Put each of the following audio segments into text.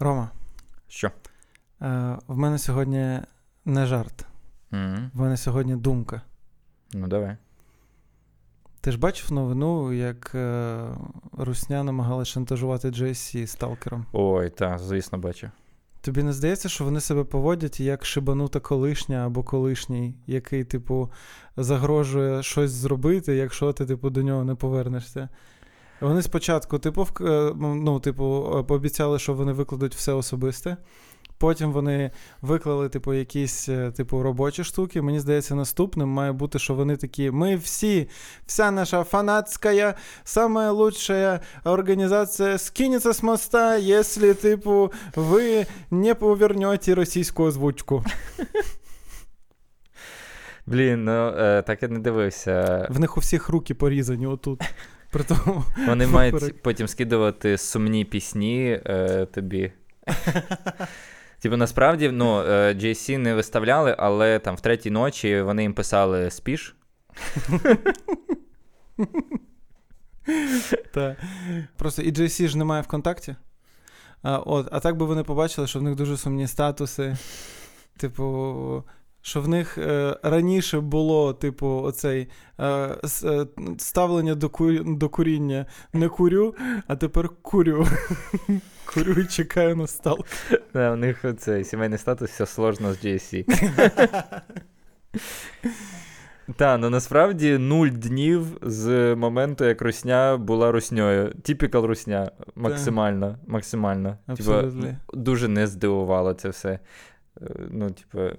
Рома. Що? Е, В мене сьогодні не жарт. Mm-hmm. В мене сьогодні думка. Ну, давай. Ти ж бачив новину, як е, Русня намагалася шантажувати GSC сталкером? Ой, так, звісно, бачив. Тобі не здається, що вони себе поводять як шибанута колишня або колишній, який, типу, загрожує щось зробити, якщо ти, типу, до нього не повернешся. Вони спочатку, типу, е, ну, типу, пообіцяли, що вони викладуть все особисте. Потім вони виклали, типу, якісь е, типу, робочі штуки. Мені здається, наступним має бути, що вони такі: ми всі, вся наша фанатська, самая лучшая організація скинеться з моста, якщо, типу, ви не повернете російську озвучку. Блін, ну е, так я не дивився. В них у всіх руки порізані отут. Притому, Вони мають потім скидувати сумні пісні е, тобі. Типу, насправді, ну, JC не виставляли, але там в третій ночі вони їм писали спіш. Так. Просто і JC ж немає ВКонтакті. А от, а так би вони побачили, що в них дуже сумні статуси. Типу, що в них е, раніше було, типу, оцей е, е, ставлення до курі, до куріння не курю, а тепер курю. Курю і чекаю на сталк. Да, у них цей сімейний статус все сложно з GSC. Так, ну насправді нуль днів з моменту, як русня була русньою. Типікал русня. Максимально. максимально. Типа, дуже не здивувало це все. Ну, типу,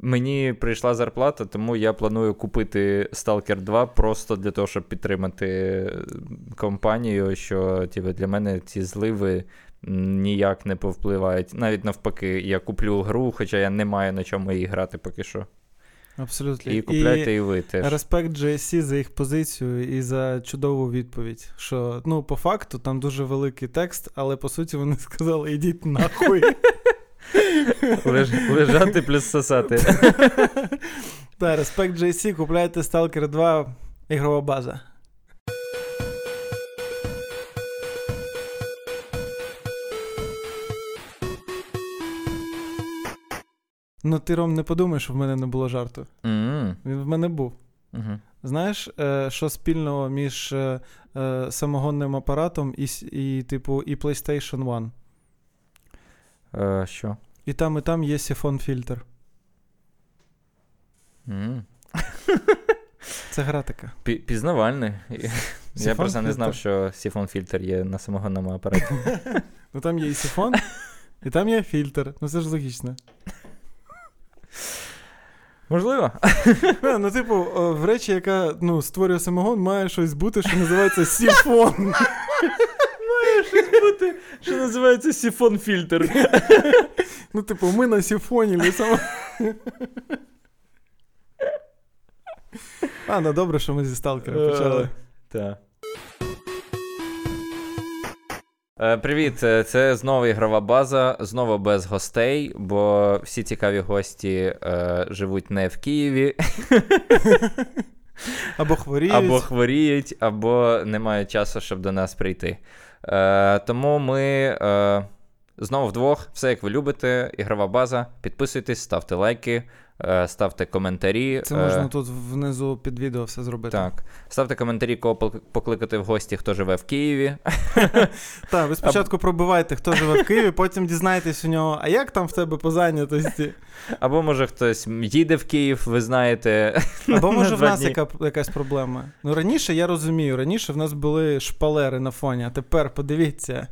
Мені прийшла зарплата, тому я планую купити Stalker 2 просто для того, щоб підтримати компанію, що типу, для мене ці зливи ніяк не повпливають. Навіть навпаки, я куплю гру, хоча я не маю на чому її грати поки що. Абсолютно. І купляйте і, і ви теж. Респект GSC за їх позицію і за чудову відповідь. Що, ну, по факту, там дуже великий текст, але по суті вони сказали: ідіть нахуй. Леж, лежати плюс сосати. Так, респект JC, купляйте Stalker 2, ігрова база. Ну, ти Ром, не подумай, що в мене не було жарту. Mm-hmm. Він в мене був. Mm-hmm. Знаєш, е, що спільного між е, е, самогонним апаратом і, і, типу, і PlayStation 1? Що? І там, і там є сифон фільтр. Mm. Це гра така. Пізнавальний. Я просто не знав, що сифон фільтр є на самогонному апараті. Ну там є і сифон, і там є фільтр. Ну це ж логічно. Можливо. Не, ну, типу, в речі, яка ну, створює самогон, має щось бути, що називається сіфон. Бути, що називається сіфон-фільтр. Ну, типу, ми на сіфоні само. А, ну добре, що ми зі сталкера почали. Так. Е, привіт, е, це знову ігрова база, знову без гостей, бо всі цікаві гості е, живуть не в Києві. Або хворіють, або хворіють, або не мають часу, щоб до нас прийти. Е, Тому ми е, знову вдвох, все як ви любите, ігрова база. Підписуйтесь, ставте лайки. Е, ставте коментарі. Це можна е, тут внизу під відео все зробити. Так. Ставте коментарі, кого покликати в гості, хто живе в Києві. Так, ви спочатку пробивайте, хто живе в Києві, потім дізнаєтесь у нього, а як там в тебе по зайнятості? Або може хтось їде в Київ, ви знаєте. Або може в нас яка, якась проблема. Ну раніше я розумію, раніше в нас були шпалери на фоні, а тепер подивіться.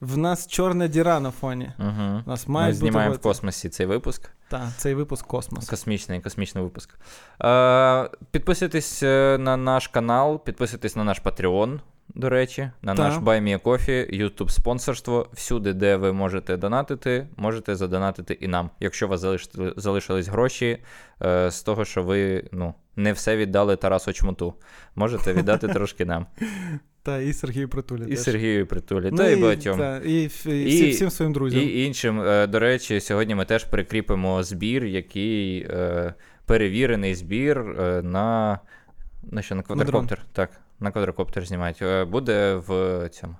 В нас чорна діра на фоні. Угу. Нас Ми знімаємо бути... в космосі цей випуск. Так, цей випуск космос. Космічний космічний випуск. Е, Підписуйтесь е, на наш канал, підписуйтесь на наш Patreon, до речі, на та. наш BuyMeACoffee, YouTube спонсорство. Всюди, де ви можете донатити, можете задонатити і нам. Якщо у вас залишили, залишились гроші е, з того, що ви ну, не все віддали Тарасу Чмуту. Можете віддати трошки нам. Та і Сергію Притулі. І теж. Сергію Притулі, ну, та і багатьом. Та, і, і, і всім своїм друзям. І іншим. Е, до речі, сьогодні ми теж прикріпимо збір, який е, перевірений збір е, на на що, на квадрокоптер. На так, на квадрокоптер знімають. Буде в цьому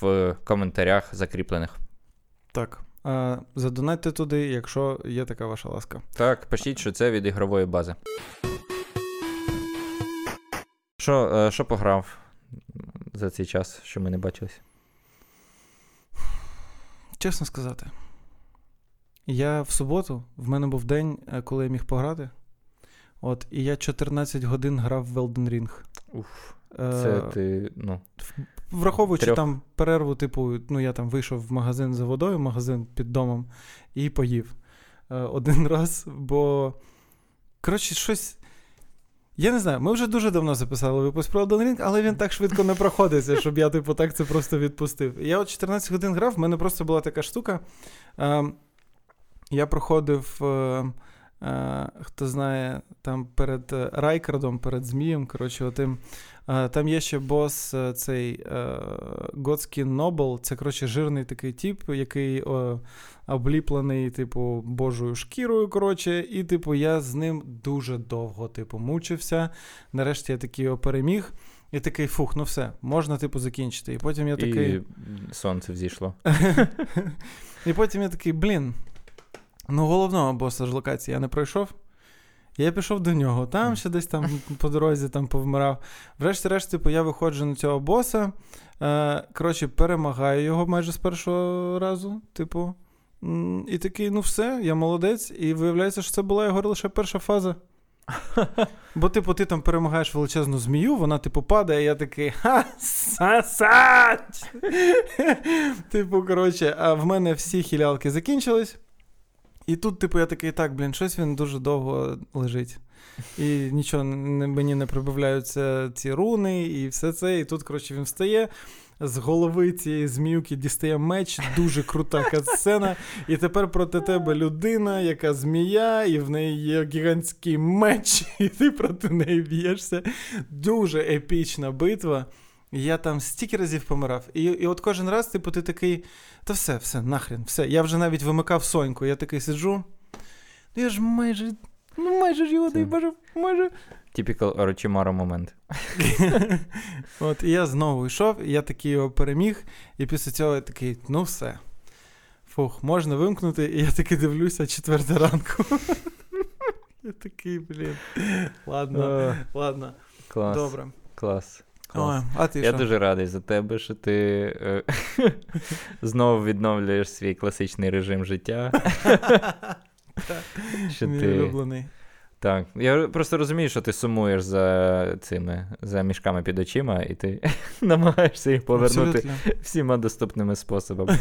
в коментарях закріплених. Так. А, Задонатьте туди, якщо є така ваша ласка. Так, пишіть, що це від ігрової бази. Що що пограв за цей час, що ми не бачились? Чесно сказати, я в суботу, в мене був день, е, коли я міг пограти. От, І я 14 годин грав в Elden Ring. Уф, Це е, ти, ну. Враховуючи трьох. там перерву, типу, ну я там вийшов в магазин за водою, магазин під домом, і поїв е, один раз, бо. Коротше, щось. Я не знаю, ми вже дуже давно записали випуск про Elden Ring, але він так швидко не проходиться, щоб я, типу, так це просто відпустив. Я от 14 годин грав, в мене просто була така штука. Е, я проходив. Е, хто знає, там перед е, Райкардом, перед Змієм, коротше, отим. Е, там є ще бос е, цей Готський Нобл. Це, коротше, жирний такий тип, який о, обліплений, типу, божою шкірою. коротше, І, типу, я з ним дуже довго, типу, мучився. Нарешті я такий його переміг. І такий фух, ну все, можна, типу, закінчити. І потім я такий. І сонце взійшло. І потім я такий, блін. Ну, головного боса ж локації я не пройшов. Я пішов до нього, там ще десь там по дорозі там повмирав. Врешті-решт, типу, я виходжу на цього боса. Е, Коротше, перемагаю його майже з першого разу. Типу. І такий, ну все, я молодець. І виявляється, що це була його лише перша фаза. Бо, типу, ти там перемагаєш величезну змію, вона, типу, падає, і я такий ха сасать! Типу, коротше, а в мене всі хілялки закінчились. І тут, типу, я такий, так, блін, щось він дуже довго лежить. І нічого не, мені не прибавляються ці руни, і все це. І тут, коротше, він встає. З голови цієї зміюки дістає меч, дуже крута катсцена. І тепер проти тебе людина, яка змія, і в неї є гігантський меч, і ти проти неї б'єшся. Дуже епічна битва. Я там стільки разів помирав. І і от кожен раз, типу, ти такий, та все, все, нахрен, все. Я вже навіть вимикав соньку. Я такий сиджу. Ну я ж майже, ну майже ж його не бажав, майже. Typical Orochimaru момент. От, і я знову йшов, і я такий його переміг, і після цього я такий, ну все. Фух, можна вимкнути, і я таки дивлюся четверта ранку. Я такий, блін. Ладно, ладно. Клас. Добре. Клас. Ой, а ти Я що? дуже радий за тебе, що ти е, знову відновлюєш свій класичний режим життя. що Мій ти... улюблений. Так. Я просто розумію, що ти сумуєш за цими за мішками під очима, і ти намагаєшся їх повернути Абсолютно. всіма доступними способами.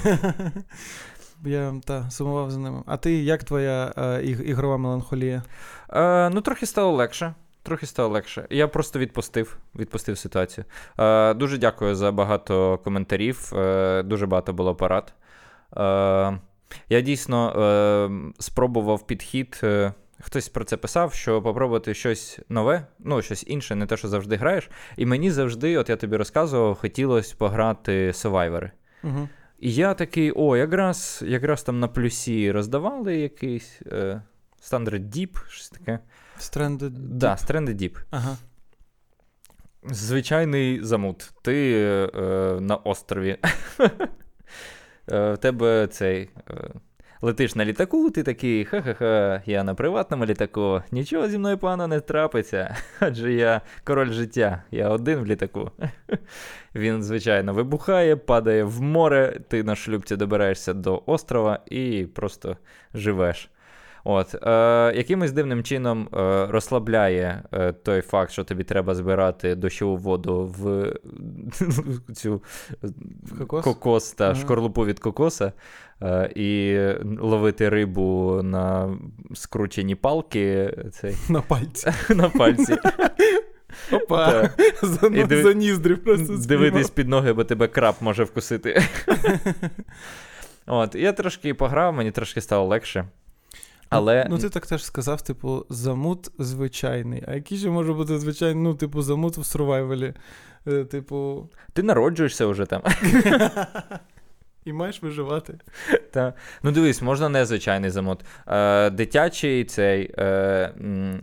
Я та, сумував за ними. А ти як твоя е, ігрова меланхолія? Е, ну, трохи стало легше. Трохи стало легше. Я просто відпустив відпустив ситуацію. Е, дуже дякую за багато коментарів. Е, дуже багато було порад. Е, я дійсно е, спробував підхід. Е, Хтось про це писав, що попробувати щось нове, ну, щось інше, не те, що завжди граєш. І мені завжди, от я тобі розказував, хотілося пограти Survivor. Угу. І я такий, о, якраз якраз там на плюсі роздавали якийсь е, Standard Deep, щось таке. Stranded Да, Stranded Deep. Ага. Звичайний замут. Ти е, на острові. Е, В тебе цей. Е, летиш на літаку, ти такий, ха-ха-ха, я на приватному літаку, нічого зі мною пана не трапиться, адже я король життя, я один в літаку. Він, звичайно, вибухає, падає в море, ти на шлюбці добираєшся до острова і просто живеш. От, е, Якимось дивним чином е, розслабляє е, той факт, що тобі треба збирати дощову воду в цю В кокос? кокос та Ага. шкорлупу від кокоса, е, і ловити рибу на скручені палки цей, На пальці. на пальці. Опа. За ніздрі просто Дивитись під ноги, бо тебе краб може вкусити. От, я трошки пограв, мені трошки стало легше. Але Ну, ти так теж сказав, типу, замут звичайний. А який же може бути звичайний, ну, типу, замут в сурвайвалі? Е, Типу. ти народжуєшся вже там. І маєш виживати. Та. Ну, дивись, можна незвичайний замут. Е, дитячий цей, е,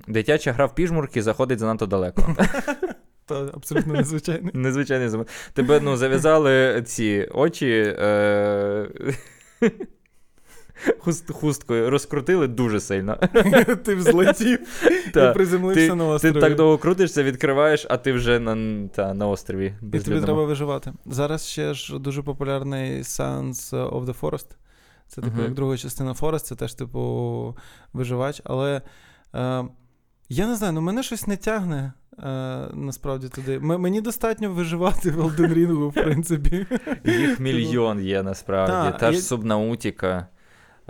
дитяча гра в піжмурки заходить занадто далеко. Та абсолютно незвичайний. Незвичайний замут. Тебе ну, зав'язали ці очі. Е, Хуст, хусткою розкрутили дуже сильно. Ти взлетів і приземлився на острові. Ти так довго крутишся, відкриваєш, а ти вже на та, на острові. І тобі треба виживати. Зараз ще ж дуже популярний Sons of the Forest. Це типу, як друга частина Forest, це теж, типу, виживач. Але е, я не знаю, ну мене щось не тягне. Е, насправді туди. Мені достатньо виживати в Elden Ring, в принципі. Їх мільйон є насправді. Та, Та ж я... Субнаутіка.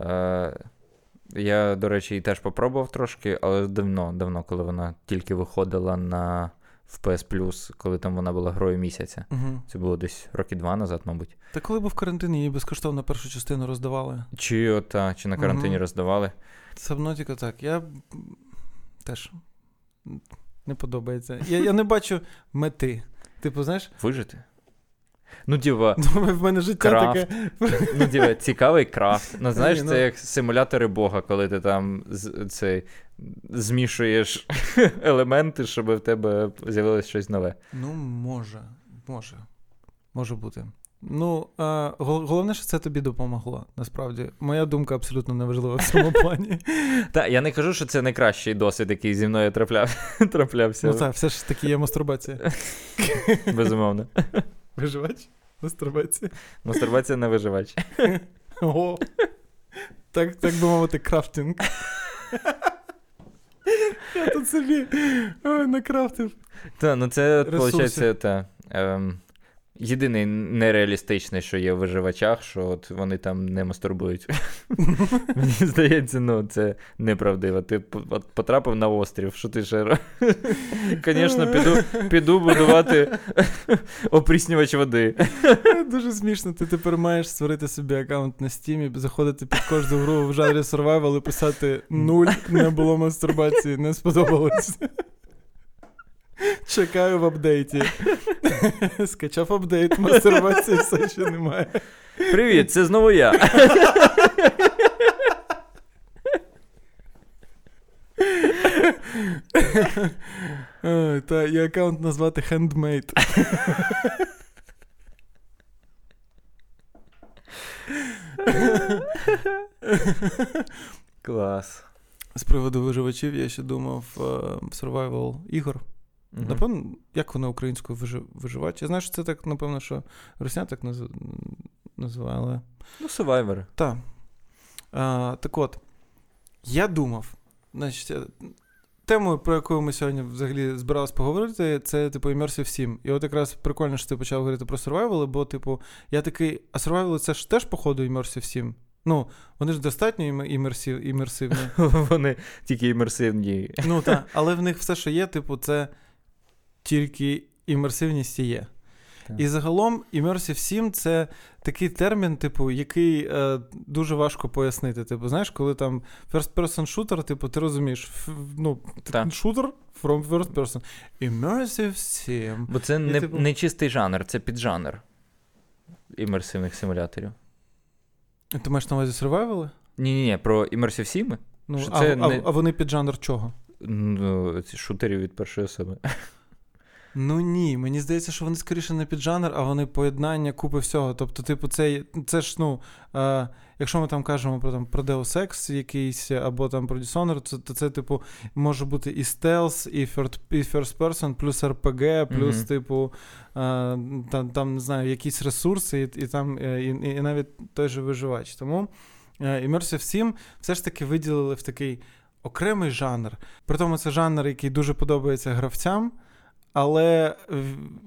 Е, я, до речі, і теж попробував трошки, але давно, давно, коли вона тільки виходила на в PS Plus, коли там вона була грою місяця. Угу. Це було десь роки два назад, мабуть. Та коли був карантин, її безкоштовно першу частину роздавали. Чи ота, чи на карантині угу. роздавали. Сабнотіка так. Я теж не подобається. Я я не бачу мети. Типу, знаєш? Вижити. Ну, діва, в мене життя крафт. таке. Ну, діва, цікавий крафт. Ну, знаєш, це ну. як симулятори Бога, коли ти там цей, змішуєш елементи, щоб в тебе з'явилось щось нове. Ну, може, може. Може бути. Ну, а, головне, що це тобі допомогло, насправді. Моя думка абсолютно неважлива в цьому плані. Так, я не кажу, що це найкращий досвід, який зі мною трапляв, траплявся. Ну так, все ж таки є мастурбація. Безумовно. Виживач? Мастурбація. Мастурбація не виживач. О, Так так би мовити, крафтинг. Я тут собі накрафтив. Та, ну це, виходить, та, Єдиний нереалістичний, що є в виживачах, що от вони там не мастурбують. Мені здається, ну це неправдиво. Ти от потрапив на острів, що ти ще. Звісно, піду піду будувати опріснювач води. Дуже смішно. Ти тепер маєш створити собі аккаунт на стімі, заходити під кожну гру в жанрі survival і писати нуль, не було мастурбації, не сподобалось. Чекаю в апдейті. Скачав апдейт, мастурбації все ще немає. Привіт, це знову я. Та і аккаунт назвати Handmade. Клас. З приводу виживачів я ще думав uh, survival ігор. Угу. Напевно, як вони українською виживають? Я знаю, що це так, напевно, що Росія так наз... називали. Ну, Survivor. Так. А, Так от, я думав, значить, е, темою, про яку ми сьогодні взагалі збиралися поговорити, це, типу, Immersive 7. І от якраз прикольно, що ти почав говорити про Survival, бо, типу, я такий, а Survival це ж теж, походу, Immersive 7. Ну, вони ж достатньо імерсив, імерсивні. Вони тільки імерсивні. Ну, так, але в них все, що є, типу, це тільки імерсивність є. Так. І загалом Immersive 7 це такий термін, типу, який е, дуже важко пояснити. Типу, знаєш, коли там first-person shooter, типу, ти розумієш, ф, ну, шутер from first person. Immersive 7. Бо це І, не типу... не чистий жанр, це піджанр імерсивних симуляторів. Ти маєш на увазі survival? Ні-ні, ні про Immersive 7. Ну, а, це а, не... а вони піджанр чого? Ну, Шутерів від першої особи. Ну ні, мені здається, що вони скоріше не під жанр, а вони поєднання купи всього. Тобто, типу, це це ж, ну, е, якщо ми там кажемо про там, про Deus Ex якийсь, або там про Dishonored, то, то це, типу, може бути і стелс, і first, і first person, плюс RPG, плюс, mm-hmm. типу, е, там, там, не знаю, якісь ресурси, і і, там, е, і, і навіть той же виживач. Тому е, Immersive 7 все ж таки виділили в такий окремий жанр. При тому це жанр, який дуже подобається гравцям. Але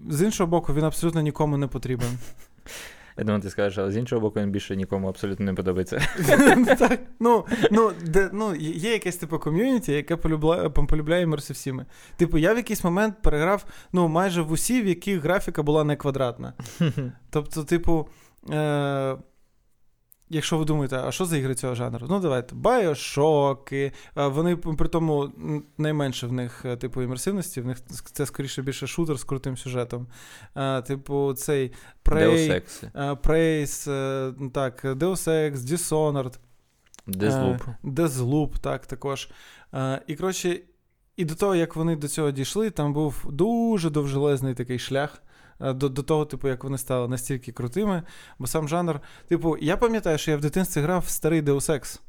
з іншого боку, він абсолютно нікому не потрібен. Я думаю, ти скажеш, але з іншого боку, він більше нікому абсолютно не подобається. Так, ну, ну, де, ну, Є якесь типу ком'юніті, яке полюбляє полюбляє всіми. Типу, я в якийсь момент переграв ну, майже в усі, в яких графіка була не квадратна. Тобто, типу. Е- Якщо ви думаєте, а що за ігри цього жанру? Ну, давайте. Байошоки. Вони при тому найменше в них, е, типу, імерсивності, в них це скоріше більше шутер з крутим сюжетом. А, Типу, цей Prey, Praise, е, так, Deus Ex, Dishonored. Deathloop. Deathloop, так, також. І, коротше, і до того, як вони до цього дійшли, там був дуже довжелезний такий шлях. До до того, типу, як вони стали настільки крутими. Бо сам жанр, типу, я пам'ятаю, що я в дитинстві грав в старий Deus Ex.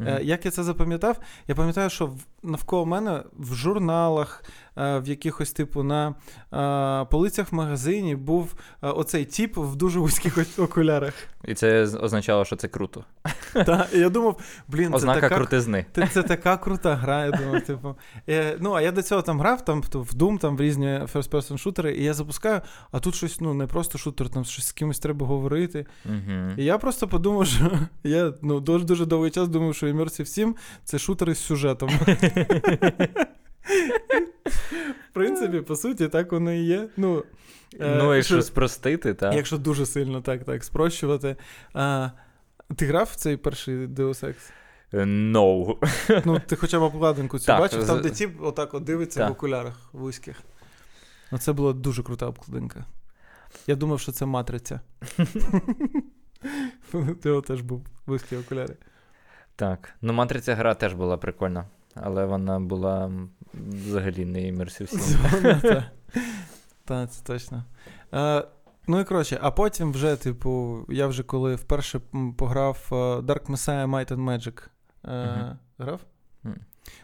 Mm-hmm. Як я це запам'ятав? Я пам'ятаю, що навколо мене в журналах, Е, в якихось типу на е, полицях в магазині був е, оцей тіп в дуже вузьких окулярах. І це означало, що це круто. Так, і я думав, блін, це Ознака така, крутизни. Це, це така крута гра. Я думав, типу. І, ну, а я до цього там грав, там в Doom, там в різні first-person шутери, і я запускаю, а тут щось ну, не просто шутер, там щось з кимось треба говорити. Угу. І я просто подумав, що я ну, дуже дуже довгий час думав, що Immersive 7 це шутери з сюжетом. В принципі, по суті, так воно і є. Ну, е, ну якщо спростити, так. Якщо дуже сильно так так спрощувати. А, Ти грав в цей перший Deus Ex? Е, no. Ну, ти хоча б обкладинку цю так, бачив, там, де тіп отак от дивиться так. в окулярах вузьких. Ну, це була дуже крута обкладинка. Я думав, що це матриця. Ти теж був вузькі окуляри. Так. Ну, матриця гра теж була прикольна але вона була взагалі не імерсив Так, це точно. Ну і коротше, а потім вже, типу, я вже коли вперше пограв Dark Messiah Might and Magic. Грав?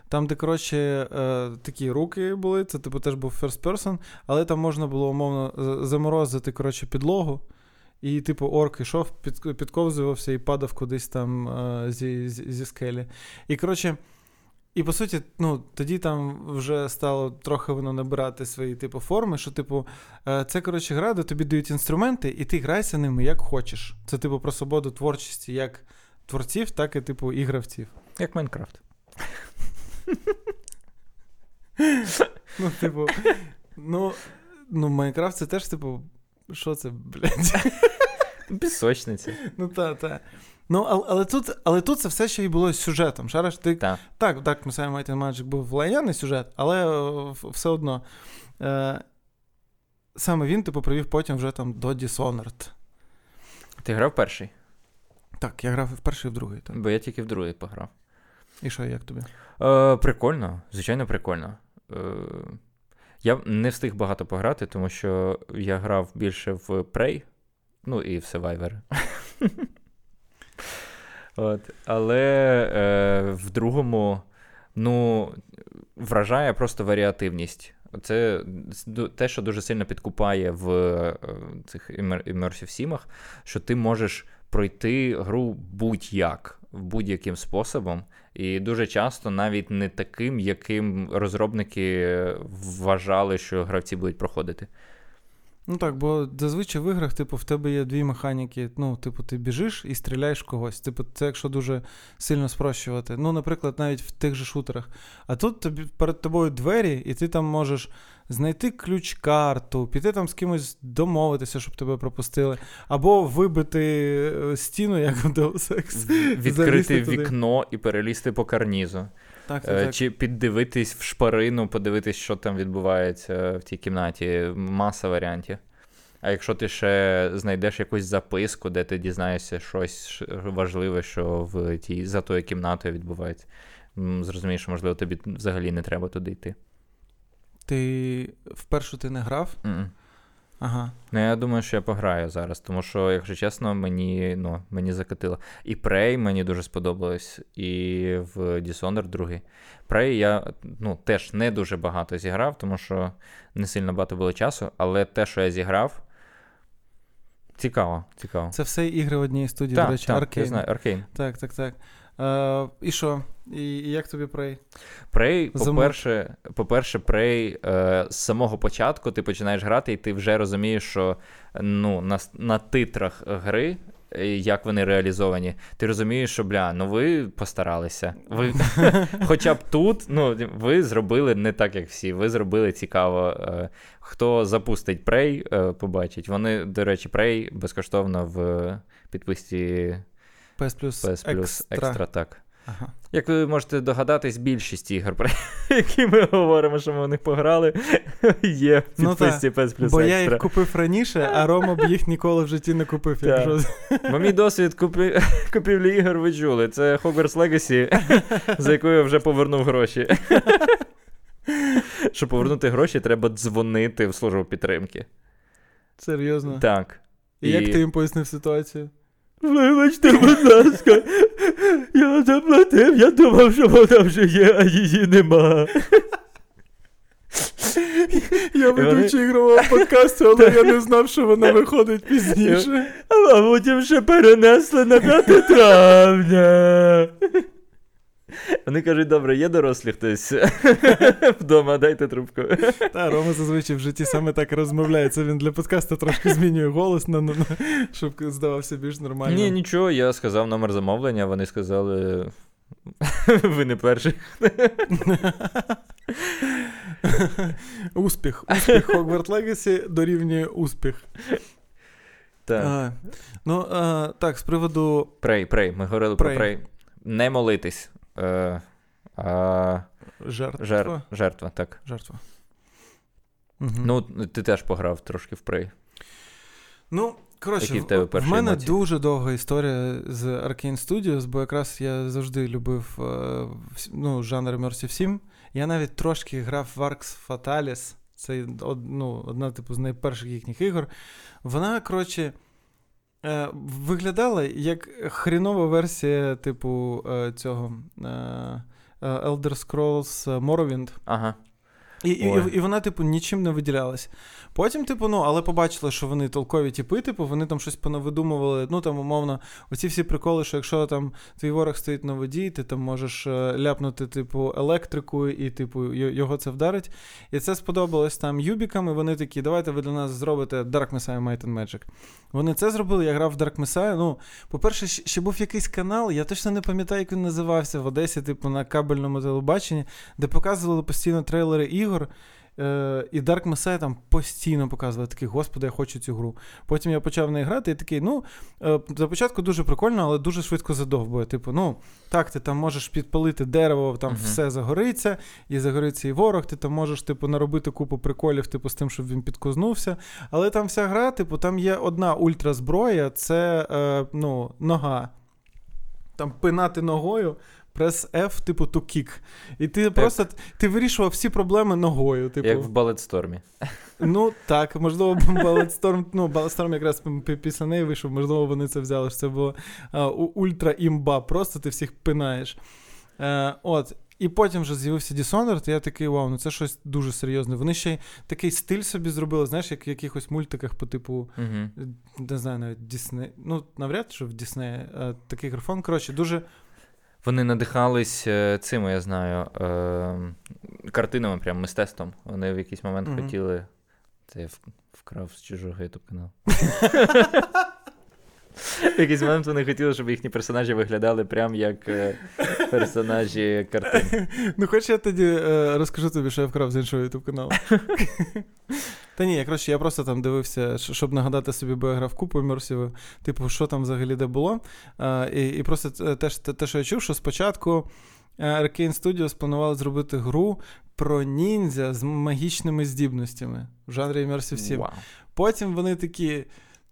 Там, де, коротше, е, такі руки були, це типу теж був first person, але там можна було умовно заморозити коротше, підлогу. І, типу, орк йшов, під, підковзувався і падав кудись там е, зі, зі, зі скелі. І, коротше, і по суті, ну тоді там вже стало трохи воно набирати свої типу форми, що, типу, е, це коротше гра, де тобі дають інструменти, і ти грайся ними як хочеш. Це, типу, про свободу творчості як творців, так і типу і гравців. Як Майнкрафт. Ну, типу, ну, ну, Майнкрафт це теж, типу, що це, блядь? Пісочниця. Ну, так, так. Ну, але але, тут але тут це все ще й було сюжетом. Шариш, ти... Так, так, так Messiah Might and Magic був лайняний сюжет, але е, все одно. Е, Саме він, типу, привів потім вже там до Dishonored. Ти грав перший? Так, я грав і в перший, і в другий. Так. Бо я тільки в другий пограв. І що, як тобі? Е, Прикольно, звичайно, прикольно. Е, Я не встиг багато пограти, тому що я грав більше в Prey, ну і в Survivor. От. Але е, в другому ну, вражає просто варіативність. Це те, що дуже сильно підкупає в е, цих Immersive сімах, що ти можеш пройти гру будь-як, будь-яким способом, і дуже часто навіть не таким, яким розробники вважали, що гравці будуть проходити. Ну так, бо зазвичай в іграх, типу, в тебе є дві механіки. Ну, типу, ти біжиш і стріляєш когось. Типу, це якщо дуже сильно спрощувати. Ну, наприклад, навіть в тих же шутерах. А тут тобі перед тобою двері, і ти там можеш знайти ключ-карту, піти там з кимось домовитися, щоб тебе пропустили, або вибити е, стіну, як в Deus Ex. Відкрити вікно і перелізти по карнізу. Так, так, так. Чи піддивитись в шпарину, подивитись, що там відбувається в тій кімнаті. Маса варіантів. А якщо ти ще знайдеш якусь записку, де ти дізнаєшся щось важливе, що в тій за тою кімнатою відбувається, зрозумієш, що, можливо, тобі взагалі не треба туди йти. Ти вперше ти не грав? Mm-mm. Ага. Ну, я думаю, що я пограю зараз, тому що, якщо чесно, мені ну, мені закатило. І Prey мені дуже сподобалось, і в Dishonored другий. Prey я ну, теж не дуже багато зіграв, тому що не сильно багато було часу, але те, що я зіграв. Цікаво, цікаво. Це все ігри в одній студії, так, до речі, так, Я знаю, Arcane. Так, так, так. Е, І що? І як тобі Prey? Prey, по-перше, по-перше, Prey е, з самого початку ти починаєш грати, і ти вже розумієш, що ну, на на титрах гри, е, як вони реалізовані, ти розумієш, що бля, ну ви постаралися. Ви, Хоча б тут ну, ви зробили не так, як всі. Ви зробили цікаво. Е, хто запустить Prey, е, побачить. Вони, до речі, Prey безкоштовно в підписці. PS Plus PS Plus Extra, так. Ага. Як ви можете догадатись, більшість ігор, про які ми говоримо, що ми в них пограли, є в ну підписці ну, PS Plus Бо Extra. я їх купив раніше, а Рома б їх ніколи в житті не купив. якщо... Бо мій досвід купі... купівлі ігор ви чули. Це Hogwarts Legacy, за якою я вже повернув гроші. Щоб повернути гроші, треба дзвонити в службу підтримки. Серйозно? Так. І, і... як ти їм пояснив ситуацію? Вибачте, будь ласка, я заплатив, я думав, що вона вже є, а її нема. Я ведучий вони... ігрового подкасту, але я не знав, що вона виходить пізніше. А потім ще перенесли на 5 травня. Вони кажуть, добре, є дорослі хтось вдома, дайте трубку. Та, Рома зазвичай в житті саме так розмовляє. Це він для подкасту трошки змінює голос, на, на, щоб здавався більш нормально. Ні, нічого, я сказав номер замовлення, вони сказали. Ви не перший. Успіх. Успіх Hogwarts Legacy дорівнює успіх. Так, а, ну, а, так, з приводу. Прей, прей. Ми говорили Pray. про прей. Не молитись. Е, а... Жертва. Жер... Жертва, так. Жертва. Угу. Ну, ти теж пограв трошки в прей. Ну, коротше, в, тебе в мене емоції? дуже довга історія з Arkane Studios, бо якраз я завжди любив ну, жанр Immersive Sim. Я навіть трошки грав в Arx Fatalis. Це ну, одна типу, з найперших їхніх ігор. Вона, коротше, е, виглядала як хрінова версія, типу, е, цього е, Elder Scrolls Morrowind. Ага. І і, і вона, типу, нічим не виділялась. Потім, типу, ну, але побачили, що вони толкові типи, типу, вони там щось понавидумували. Ну, там, умовно, оці всі приколи, що якщо там твій ворог стоїть на воді, ти там можеш е, ляпнути, типу, електрикою, і, типу, його це вдарить. І це сподобалось там юбікам, і вони такі, давайте ви для нас зробите Dark Messiah Might and Magic. Вони це зробили, я грав в Dark Messiah. Ну, по-перше, ще був якийсь канал, я точно не пам'ятаю, як він називався в Одесі, типу, на кабельному телебаченні, де показували постійно трейлери ігор. Е, І Dark Messiah там постійно показував такий, господи, я хочу цю гру. Потім я почав в неї грати і такий, ну, е, за початку дуже прикольно, але дуже швидко задовбує. Типу, ну, так, ти там можеш підпалити дерево, там uh-huh. все загориться, і загориться і ворог, ти там можеш, типу, наробити купу приколів, типу, з тим, щоб він підкознувся. Але там вся гра, типу, там є одна ультразброя, це е, ну, нога. Там пинати ногою прес F, типу, to kick. І ти як... просто ти вирішував всі проблеми ногою. Типу. Як в Балетстормі. Ну, так, можливо, Балетсторм, ну, Балетсторм якраз після неї вийшов, можливо, вони це взяли. що Це було ультра імба, просто ти всіх пинаєш. Е, От. І потім вже з'явився Dishonored, і я такий, вау, ну це щось дуже серйозне. Вони ще й такий стиль собі зробили, знаєш, як в якихось мультиках по типу, uh-huh. не знаю, навіть Дісней. Ну, навряд чи в Діснеї такий графон. Коротше, дуже вони надихались е, цим, я знаю, е, картинами, прям мистецтвом. Вони в якийсь момент mm-hmm. хотіли. Це я вкрав з чужого ютуб каналу. В якийсь момент вони хотіли, щоб їхні персонажі виглядали прям як е, персонажі картин. Ну, хоч я тоді е, розкажу тобі, що я вкрав з іншого ютуб каналу. Та ні, я коротше, я просто там дивився, щоб нагадати собі, бо я грав купу імерсів, типу, що там взагалі де було. А, І і просто те, те, що я чув, що спочатку е, Arcane Studios планували зробити гру про ніндзя з магічними здібностями в жанрі Immersive Sim. Wow. Потім вони такі.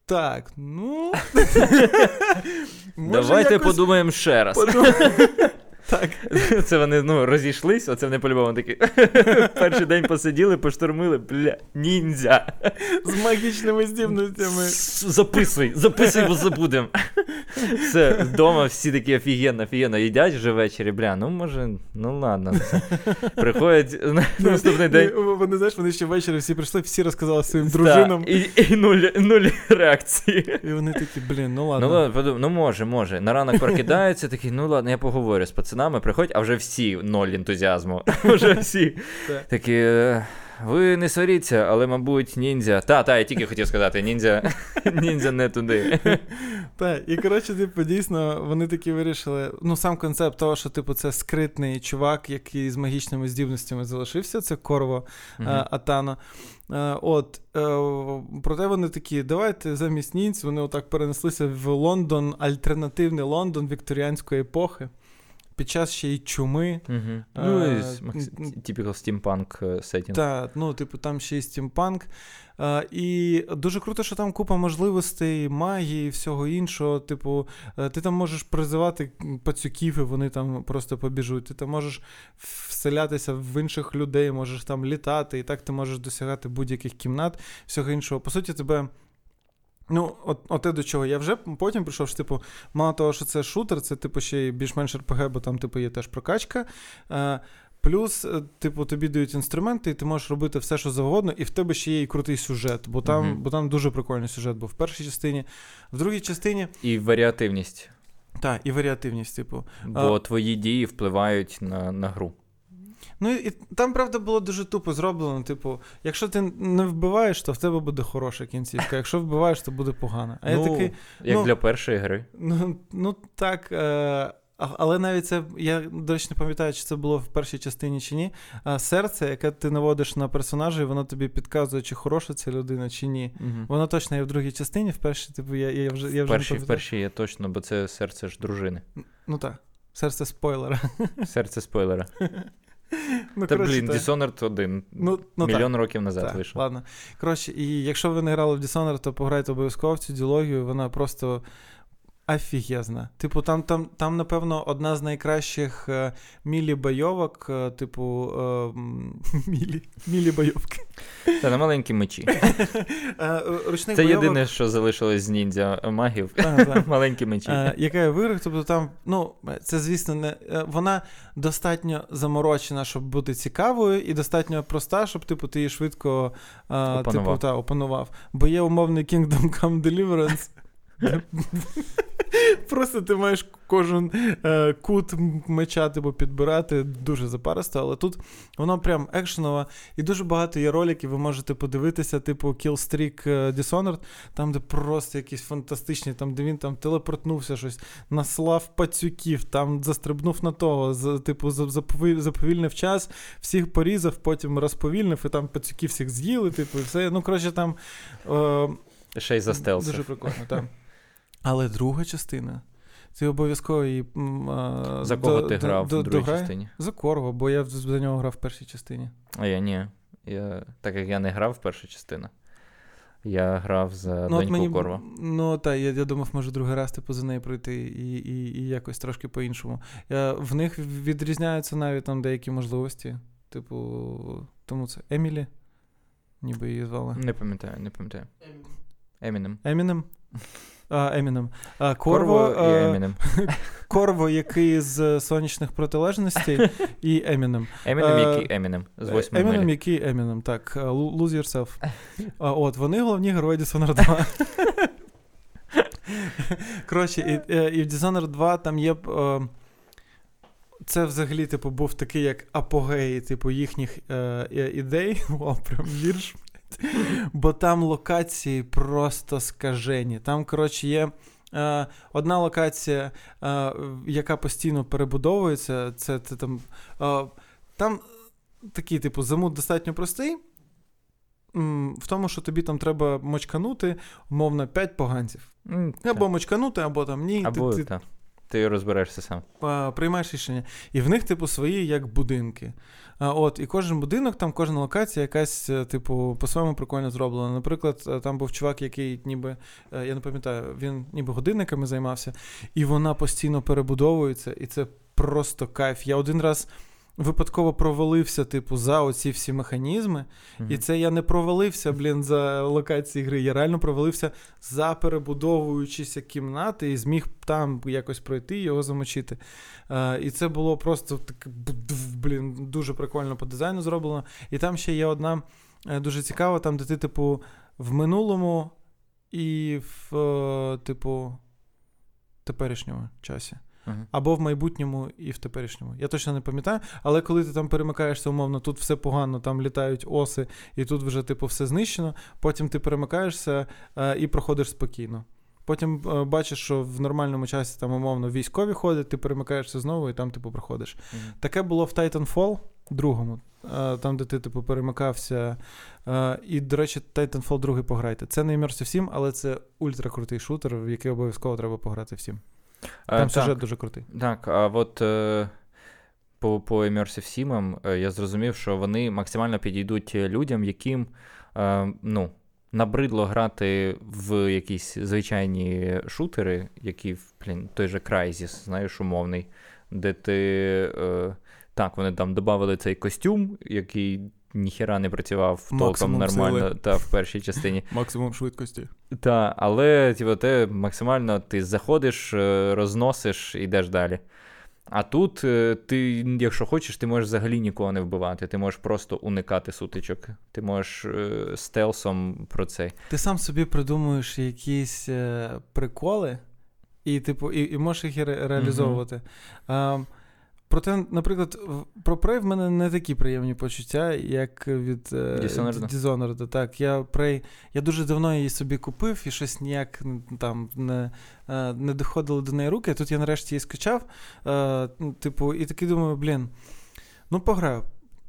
Так, ну. Давайте якось... подумаємо ще раз. Так. Це вони ну, розійшлись, оце вони по-любому такі. Перший день посиділи, поштурмили, бля, ніндзя. З магічними здібностями. Записуй, записуй, бо забудемо. Все, вдома всі такі офігенно, офігенно їдять вже ввечері, бля, ну може, ну ладно. Все. Приходять на ну, наступний день. Вони знаєш, вони ще ввечері всі прийшли, всі розказали своїм дружинам. І і нуль нуль реакції. І вони такі, блін, ну ладно. Ну ладно, ну може, може. На ранок прокидаються, такі, ну ладно, я поговорю з пацанами нами приходять, а вже всі ноль ентузіазму. Вже всі такі. «Е, ви не сваріться, але, мабуть, ніндзя. Та, та, я тільки хотів сказати, ніндзя ніндзя не туди. Так, і коротше, типу, дійсно, вони такі вирішили. Ну, сам концепт того, що, типу, це скритний чувак, який з магічними здібностями залишився, це Корво uh-huh. От, е, проте вони такі, давайте замість ніндз, вони отак перенеслися в Лондон, альтернативний Лондон вікторіанської епохи під час ще й чуми. Угу. Ну, і typical стімпанк сетінг. Так, ну, типу, там ще й стімпанк. Uh, і дуже круто, що там купа можливостей, магії, і всього іншого. Типу, uh, ти там можеш призивати пацюків, і вони там просто побіжуть. Ти там можеш вселятися в інших людей, можеш там літати, і так ти можеш досягати будь-яких кімнат, всього іншого. По суті, тебе. Ну, от, от те до чого. Я вже потім прийшов, що, типу, мало того, що це шутер, це, типу, ще й більш-менш РПГ, бо там, типу, є теж прокачка. Е, Плюс, е, типу, тобі дають інструменти, і ти можеш робити все, що завгодно, і в тебе ще є і крутий сюжет, бо там uh-huh. бо там дуже прикольний сюжет був в першій частині, в другій частині. І варіативність. Так, і варіативність, типу. Бо а... твої дії впливають на, на гру. Ну і там, правда, було дуже тупо зроблено. Типу, якщо ти не вбиваєш, то в тебе буде хороша кінцівка. Якщо вбиваєш, то буде погано. А ну, я такий, Як ну, для першої гри. Ну ну так. Е- але навіть це, я, до речі, не пам'ятаю, чи це було в першій частині чи ні. А серце, яке ти наводиш на персонажа, і воно тобі підказує, чи хороша ця людина, чи ні. Угу. Воно точно є в другій частині, в першій, типу, я я вже я вже першій, В першій є точно, бо це серце ж дружини. Ну так. Серце спойлера. Серце спойлера. Ну, Та, блін, та... Dishonored 1 ну, ну, мільйон так. років назад так, вийшов. Ладно. Коротше, і якщо ви не грали в Dishonored, то пограйте обов'язково в цю діалогію, вона просто офігезна. Типу, там, там, там, напевно, одна з найкращих е, мілі-бойовок, е, типу, е, мілі, мілі-бойовки. Та на маленькі мечі. Е, ручних Це бойовок... єдине, що залишилось з ніндзя магів. Маленькі мечі. Е, яка є в іграх, тобто там, ну, це, звісно, не вона достатньо заморочена, щоб бути цікавою, і достатньо проста, щоб типу, ти її швидко опанував. Типу, та, опанував. Бо є умовний Kingdom Come Deliverance. Просто ти маєш кожен е, кут меча типу, підбирати дуже запаристо, але тут воно прям екшеново. І дуже багато є роликів, ви можете подивитися, типу Killstreak е, Dishonored, там, де просто якісь фантастичні, там, де він там телепортнувся, щось, наслав пацюків, там застрибнув на того, з, типу, заповільнив час, всіх порізав, потім розповільнив, і там пацюки всіх з'їли, типу, і все. Ну, коротше, там. Е, Ще й застелся. Дуже прикольно, так. Але друга частина. Ти обов'язково її. А, За кого до, ти грав до, в другій до, частині? За Корво, бо я за нього грав в першій частині. А я ні. Я, Так як я не грав в першу частину, я грав за ну, доньку мені, Корва. Ну, так, я я думав, може другий раз типу, за неї пройти і і, і якось трошки по-іншому. Я, В них відрізняються навіть там деякі можливості. Типу, тому це Емілі. Ніби її звали. Не пам'ятаю, не пам'ятаю. Емінем. Емінем? Емінем. Корво, і Емінем. Корво, який з сонячних протилежностей, і Емінем. Емінем, який Емінем. З восьми Емінем, який Емінем. Так, Lose Yourself. От, вони головні герої Dishonored 2. Коротше, і, е, і в Dishonored 2 там є. Е, це взагалі, типу, був такий як апогей, типу, їхніх е, ідей. О, прям вірш. Бо там локації просто скажені. Там, коротше, є. Е, одна локація, е, яка постійно перебудовується, це, це там. Е, там такий, типу, замут достатньо простий. В тому, що тобі там треба мочканути, умовно, 5 поганців. Або мочканути, або там ні. Або, ти, ти, ти розберешся сам. Приймаєш рішення. І в них, типу, свої як будинки. От, І кожен будинок, там кожна локація якась, е, типу, по-своєму прикольно зроблена. Наприклад, е, там був чувак, який ніби, е, я не пам'ятаю, він ніби годинниками займався, і вона постійно перебудовується, і це просто кайф. Я один раз випадково провалився, типу, за оці всі механізми. Mm-hmm. І це я не провалився, блін, за локації гри. Я реально провалився за перебудовуючися кімнати і зміг там якось пройти його замочити. А, І це було просто таке, блін, дуже прикольно по дизайну зроблено. І там ще є одна е, дуже цікава, там, де ти, типу, в минулому і в, е, типу, теперішньому часі. Uh-huh. Або в майбутньому і в теперішньому. Я точно не пам'ятаю, але коли ти там перемикаєшся, умовно, тут все погано, там літають оси, і тут вже типу все знищено. Потім ти перемикаєшся е, і проходиш спокійно. Потім е, бачиш, що в нормальному часі там, умовно, військові ходять, ти перемикаєшся знову і там, типу, проходиш. Uh-huh. Таке було в Titanfall другому, е, там, де ти, типу, перемикався. Е, і, до речі, Titanfall 2 пограйте. Це не Immersive 7, але це ультракрутий шутер, в який обов'язково треба пограти всім. Там а, сюжет так, дуже крутий. Так, а от е, по по Immersive Sim е, я зрозумів, що вони максимально підійдуть людям, яким е, ну, набридло грати в якісь звичайні шутери, які блін, той же Crysis, знаєш, умовний, де ти. Е, так, вони там додали цей костюм, який ніхера не працював толком нормально та в першій частині. Максимум швидкості. Так, але типу, ти максимально ти заходиш, е, розносиш і йдеш далі. А тут е, ти, якщо хочеш, ти можеш взагалі нікого не вбивати. Ти можеш просто уникати сутичок. Ти можеш е, стелсом про це. Ти сам собі придумуєш якісь е, приколи, і типу, і, і можеш їх ре- реалізовувати. Mm-hmm. Проте, наприклад, про Prey в мене не такі приємні почуття, як від Dishonored. Так, я Prey, я дуже давно її собі купив і щось ніяк там не е, не доходило до неї руки. Тут я нарешті її скачав. Е, типу, і такий думаю, блін, ну пограю.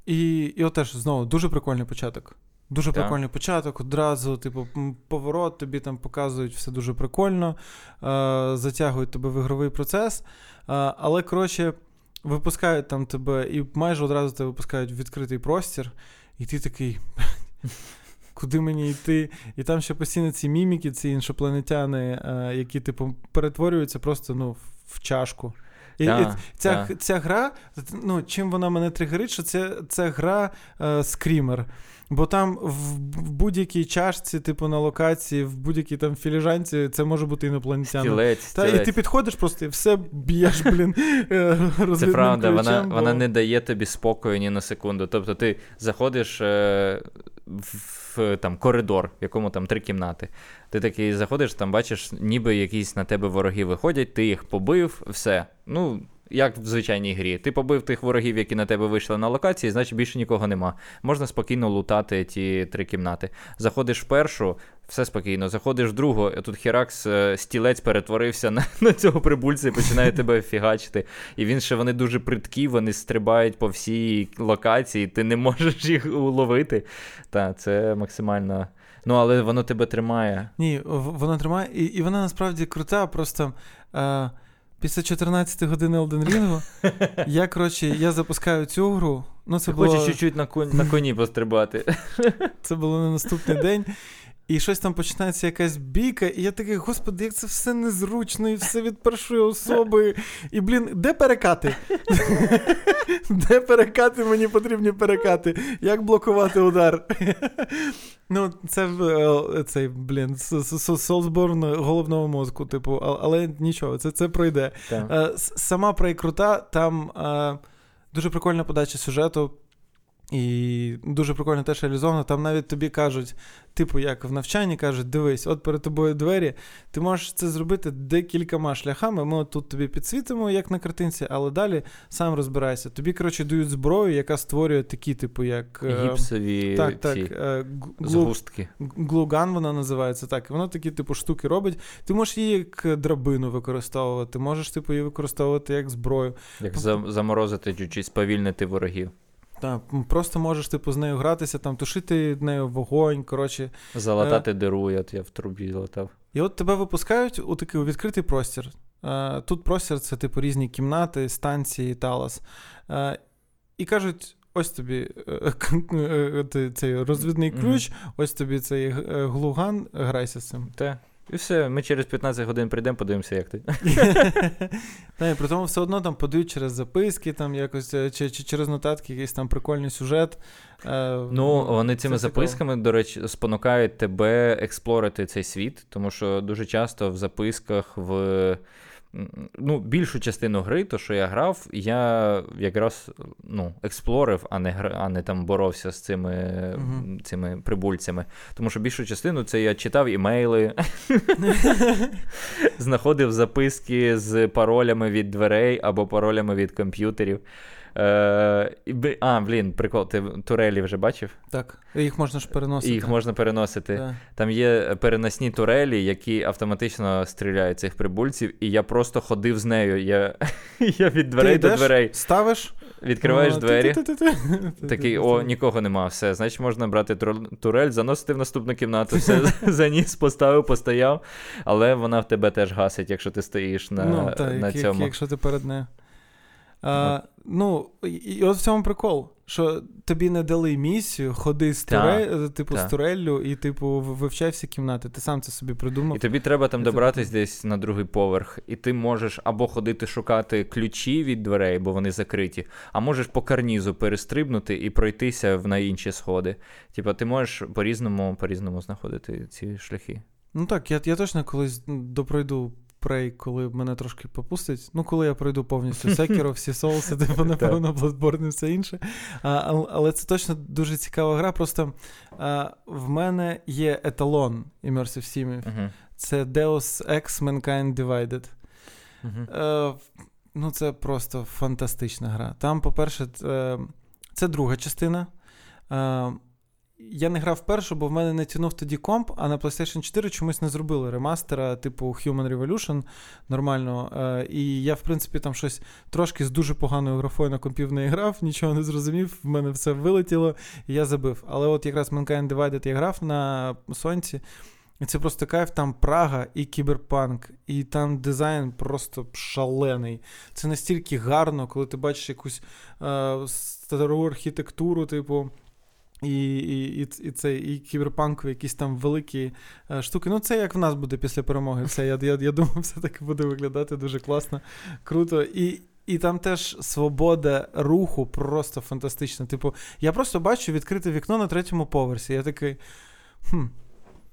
І і от теж знову дуже прикольний початок. Дуже так. прикольний початок, одразу, типу, поворот, тобі там показують все дуже прикольно, е, затягують тебе в ігровий процес. Але, коротше випускають там тебе, і майже одразу тебе випускають в відкритий простір, і ти такий. Куди мені йти? І там ще постійно ці міміки, ці іншопланетяни, е, які, типу, перетворюються просто ну, в чашку. І, да, і Ця да. ця гра, ну, чим вона мене тригерить, що це це гра е, скрімер. Бо там в будь-якій чашці, типу на локації, в будь-якій там філіжанці, це може бути інопланетян. Стілець, Та і ти підходиш просто і все б'єш, блін. Е, це правда, вона бо... вона не дає тобі спокою ні на секунду. Тобто ти заходиш е, в там коридор, в якому там три кімнати. Ти такий заходиш, там бачиш, ніби якісь на тебе вороги виходять, ти їх побив, все. Ну як в звичайній грі. Ти побив тих ворогів, які на тебе вийшли на локації, значить більше нікого нема. Можна спокійно лутати ті три кімнати. Заходиш в першу, все спокійно. Заходиш в другу, тут Херакс е, стілець перетворився на на цього прибульця і починає тебе фігачити. І він ще вони дуже приткі, вони стрибають по всій локації, ти не можеш їх уловити. Так, це максимально. Ну, але воно тебе тримає. Ні, воно тримає, і і вона насправді крута, просто. Е... Після 14 години Elden Ring я, коротше, я запускаю цю гру. Ну, це було... Хочеш чуть-чуть на коні, на коні пострибати. Це було на наступний день. І щось там починається якась бійка, і я такий, господи, як це все незручно, і все від першої особи. І, блін, де перекати? Де перекати? Мені потрібні перекати. Як блокувати удар? Ну, це е, цей, блін, Солсборн головного мозку, типу, але нічого, це це пройде. Е, сама прей крута, там е, дуже прикольна подача сюжету. І дуже прикольно теж реалізовано. Там навіть тобі кажуть, типу, як в навчанні кажуть, дивись, от перед тобою двері, ти можеш це зробити декількома шляхами. Ми от тут тобі підсвітимо, як на картинці, але далі сам розбирайся. Тобі, коротше, дають зброю, яка створює такі, типу, як е, гіпсові так, так, ці е, згустки. Глуган вона називається так. І воно такі, типу, штуки робить. Ти можеш її як драбину використовувати, можеш, типу, її використовувати як зброю. Як заморозити чуть-чуть, сповільнити ворогів. Так, просто можеш типу з нею гратися, там тушити нею вогонь. коротше. Залатати е... диру, я, я в трубі латав. І от тебе випускають у такий у відкритий простір. Е, тут простір це типу різні кімнати, станції, талас. Е, і кажуть: ось тобі е, цей розвідний ключ, mm-hmm. ось тобі цей глуган, грайся з цим. Те. І все, ми через 15 годин прийдемо, подивимося, як ти. Та, При тому все одно там подають через записки, там якось, е, чи, чи через нотатки якийсь там прикольний сюжет. Е, ну, вони цими записками, до речі, спонукають тебе експлорити цей світ, тому що дуже часто в записках в ну, більшу частину гри, то що я грав, я якраз ну, експлорив, а не а не там боровся з цими uh-huh. цими прибульцями. Тому що більшу частину це я читав імейли, знаходив записки з паролями від дверей або паролями від комп'ютерів. Е, А, блін, прикол, ти турелі вже бачив? Так. Їх можна ж переносити. Їх можна переносити. Да. Там є переносні турелі, які автоматично стріляють цих прибульців, і я просто ходив з нею. Я я від дверей ти до дверей. Ставиш, Відкриваєш двері. Такий, о, нікого нема, все. Значить, можна брати турель, заносити в наступну кімнату, все заніс, поставив, постояв, але вона в тебе теж гасить, якщо ти стоїш на ну, та, на цьому. Якщо ти перед нею. А, Ну, і от в цьому прикол, що тобі не дали місію, ходи з турель, типу, з туреллю і, типу, вивчай всі кімнати. Ти сам це собі придумав. І тобі треба там добратись це... десь на другий поверх, і ти можеш або ходити шукати ключі від дверей, бо вони закриті, а можеш по карнізу перестрибнути і пройтися на інші сходи. Типа, ти можеш по-різному по-різному знаходити ці шляхи. Ну так, я я точно колись допройду Prey, коли мене трошки попустить. Ну, коли я пройду повністю Sekiro, всі соуси, типу, напевно, Bloodborne і все інше. А, Але це точно дуже цікава гра. Просто а, в мене є еталон Immersive Sim. Uh-huh. Це Deus Ex Mankind Divided. Uh-huh. А, ну, Це просто фантастична гра. Там, по-перше, е, це друга частина. Я не грав першу, бо в мене не тянув тоді комп, а на PlayStation 4 чомусь не зробили ремастера, типу Human Revolution нормально. Е, і я, в принципі, там щось трошки з дуже поганою графою на компів не грав, нічого не зрозумів, в мене все вилетіло, і я забив. Але от якраз Mankind Divided я грав на сонці. І це просто кайф, там Прага і кіберпанк, і там дизайн просто шалений. Це настільки гарно, коли ти бачиш якусь е, стару архітектуру, типу. І і, і, це, і кіберпанкові якісь там великі е, штуки. Ну, це як в нас буде після перемоги. Це Я я, я думаю, все таки буде виглядати дуже класно, круто. І і там теж свобода руху просто фантастична. Типу, я просто бачу відкрите вікно на третьому поверсі. Я такий. хм,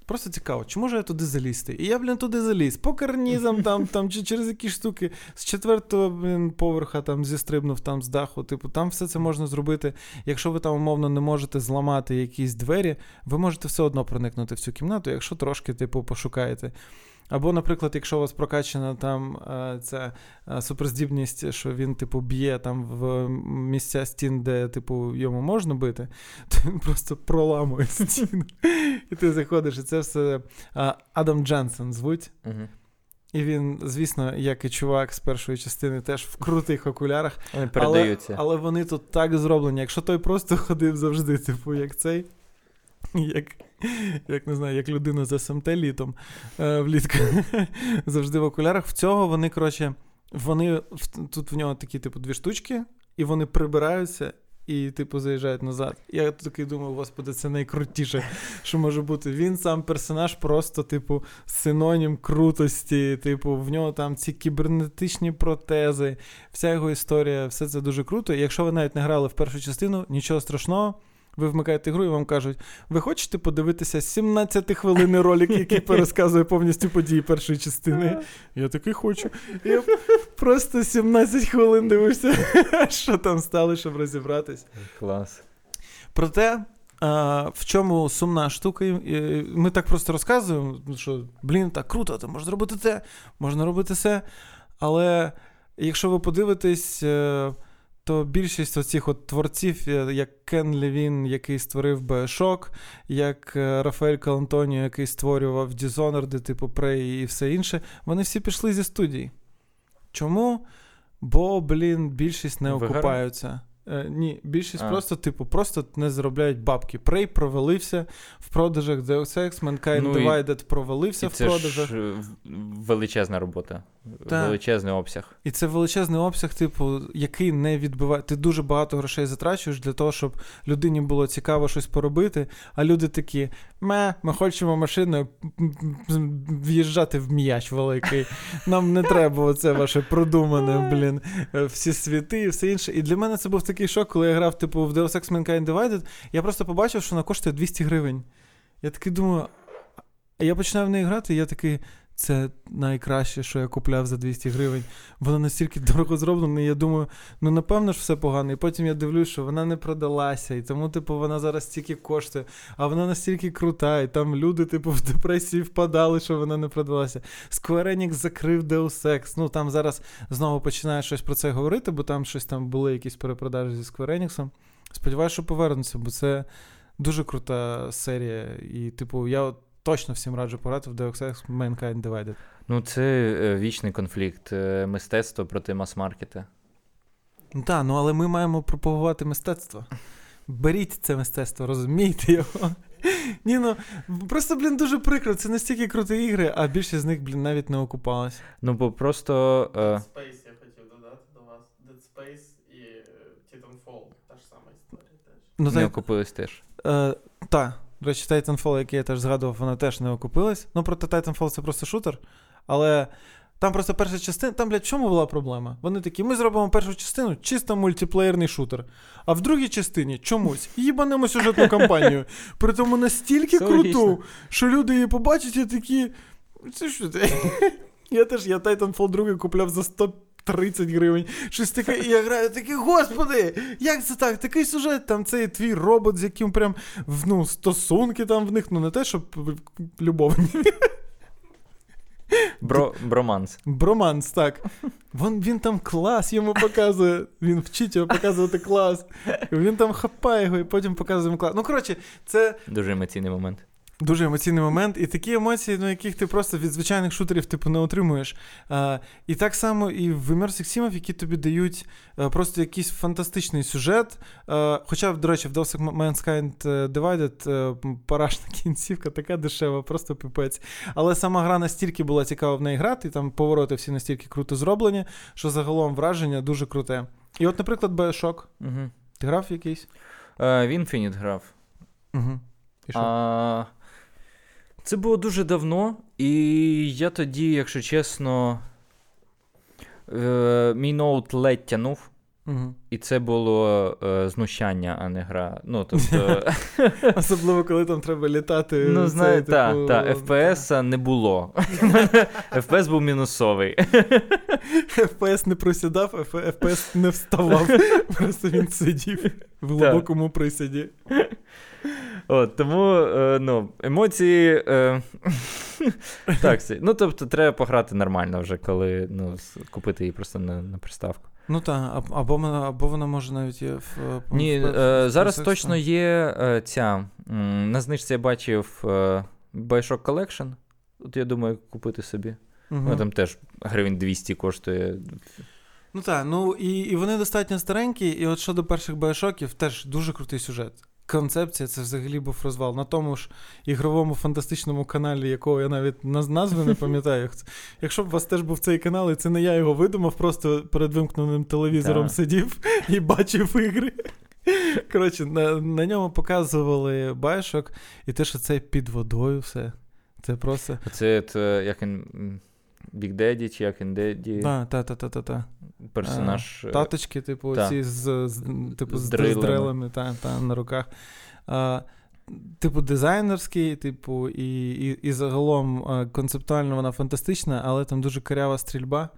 Просто цікаво, чи можу я туди залізти? І я, блін, туди заліз. По карнізам там, там, чи через якісь штуки з четвертого блін, поверха там зістрибнув там з даху. Типу, там все це можна зробити. Якщо ви там умовно не можете зламати якісь двері, ви можете все одно проникнути в цю кімнату, якщо трошки, типу, пошукаєте. Або, наприклад, якщо у вас прокачана там е, ця е, суперздібність, що він, типу, б'є там в місця стін, де, типу, йому можна бити, то він просто проламує стіну. І ти заходиш, і це все е, Адам Дженсен звуть. І він, звісно, як і чувак з першої частини, теж в крутих окулярах. Вони передаються. Але, але вони тут так зроблені. Якщо той просто ходив завжди, типу, як цей. Як як не знаю, як людина з СМТ літом е, влітку. Завжди в окулярах. В цього вони, коротше, вони тут в нього такі, типу, дві штучки, і вони прибираються. І, типу, заїжджають назад. Я такий думаю, господи, це найкрутіше, що може бути. Він сам персонаж, просто, типу, синонім крутості. Типу, в нього там ці кібернетичні протези, вся його історія, все це дуже круто. І якщо ви навіть не грали в першу частину, нічого страшного. Ви вмикаєте гру і вам кажуть, ви хочете подивитися 17 хвилинний ролик, який пересказує повністю події першої частини. Я такий хочу. Я просто 17 хвилин дивився, що там стало, щоб розібратись. Клас. Проте. А, В чому сумна штука? Ми так просто розказуємо, що блін, так круто, то можна робити це, можна робити це. Але якщо ви подивитесь, е, то більшість оцих от творців, е, як Кен Левін, який створив Bioshock, як е, Рафаель Калантоніо, який створював Dishonored, типу Prey і все інше, вони всі пішли зі студії. Чому? Бо, блін, більшість не окупаються. Е, ні, більшість а. просто, типу, просто не заробляють бабки. Prey провалився в продажах, Deus Ex, Mankind ну, Divided провалився і в це продажах. Ж величезна робота. Так. Величезний обсяг. І це величезний обсяг, типу, який не відбиває. Ти дуже багато грошей затрачуєш для того, щоб людині було цікаво щось поробити. А люди такі: ме, ми хочемо машиною в'їжджати в м'яч великий. Нам не треба оце ваше продумане, блін, всі світи і все інше. І для мене це був такий шок, коли я грав, типу, в Deus Ex Mankind Divided. Я просто побачив, що вона коштує 200 гривень. Я такий думаю. А я починаю в неї грати, і я такий, це найкраще, що я купляв за 200 гривень. Воно настільки дорого зроблено, і я думаю, ну напевно ж все погано. І потім я дивлюсь, що вона не продалася, і тому, типу, вона зараз стільки коштує, а вона настільки крута, і там люди, типу, в депресії впадали, що вона не продалася. Square Enix закрив Deus Ex. Ну там зараз знову починає щось про це говорити, бо там щось там були якісь перепродажі зі Square Enix. Сподіваюся, що повернуться, бо це дуже крута серія. І, типу, я точно всім раджу пограти в Deus Ex Mankind Divided. Ну, це е, вічний конфлікт. Е, мистецтво проти мас-маркета. Ну так, ну але ми маємо пропагувати мистецтво. Беріть це мистецтво, розумієте його. Ні, ну просто, блін, дуже прикро. Це настільки круті ігри, а більшість з них, блін, навіть не окупалась. Ну, бо просто. Dead Space я хотів додати до вас. Dead Space і е, Titanfall. Та ж сама історія теж. Ну, не окупились теж. е, та, до речі, Titanfall, який я теж згадував, вона теж не окупилась. Ну, проте Titanfall це просто шутер. Але там просто перша частина. Там, блядь, в чому була проблема? Вони такі, ми зробимо першу частину чисто мультиплеєрний шутер. А в другій частині чомусь їбанемо сюжетну кампанію. При тому настільки круту, що люди її побачать і такі. Це що ти? Я теж я Titanfall 2 купляв за 130 гривень. Щось таке, і я граю, такий, господи, як це так? Такий сюжет, там цей твій робот, з яким прям ну, стосунки там в них, ну не те, щоб любовні. Бро, броманс. Броманс, так. Вон, він там клас йому показує. Він вчить його показувати клас. Він там хапає його і потім показує йому клас. Ну, коротше, це Дуже емоційний момент. Дуже емоційний момент, і такі емоції, ну, яких ти просто від звичайних шутерів типу, не отримуєш. А, і так само і в Immersive Sim, які тобі дають а, просто якийсь фантастичний сюжет. А, хоча, до речі, в Ex Mankind Divided а, парашна кінцівка така дешева, просто пипець. Але сама гра настільки була цікава в неї грати, і там повороти всі настільки круто зроблені, що загалом враження дуже круте. І от, наприклад, Bioshock. Угу. Ти грав якийсь? Е, в Infinite грав. Угу. І що? А, це було дуже давно, і я тоді, якщо чесно, е, мій ноут ледь тянув. Угу. І це було е, знущання, а не гра. Ну, тобто, Особливо, коли там треба літати. ну, знає, типу, та, та, FPS не було. FPS був мінусовий. FPS не просідав, FPS не вставав. Просто він сидів в глибокому присіді. От, тому е, ну, емоції. Е, так, ну, тобто, треба пограти нормально вже, коли ну, купити її просто на, на приставку. Ну так, або, або вона може навіть є в. в- Ні, в- в- е, в- зараз в- точно є е, ця. На знижці я бачив е, Bioshock Collection. От я думаю, купити собі. Мгм. Ну, там теж гривень 200 коштує. Ну так, ну і, і вони достатньо старенькі, і от щодо перших байошоків, теж дуже крутий сюжет. Концепція це взагалі був розвал. На тому ж ігровому фантастичному каналі, якого я навіть наз- назви не пам'ятаю. Якщо б у вас теж був цей канал, і це не я його видумав, просто перед вимкненим телевізором Так. сидів і бачив ігри. Коротше, на, на ньому показували байшок, і те, що це під водою все. Це просто. Це от, е, як він. Big Daddy чи як він Daddy, Та, та, та, та, та, та. персонаж. А, Таточки, типу, та. ці з, з, типу, З з, дрилами. та, та, на руках. А, типу, дизайнерський, типу, і, і, і загалом концептуально вона фантастична, але там дуже карява стрільба.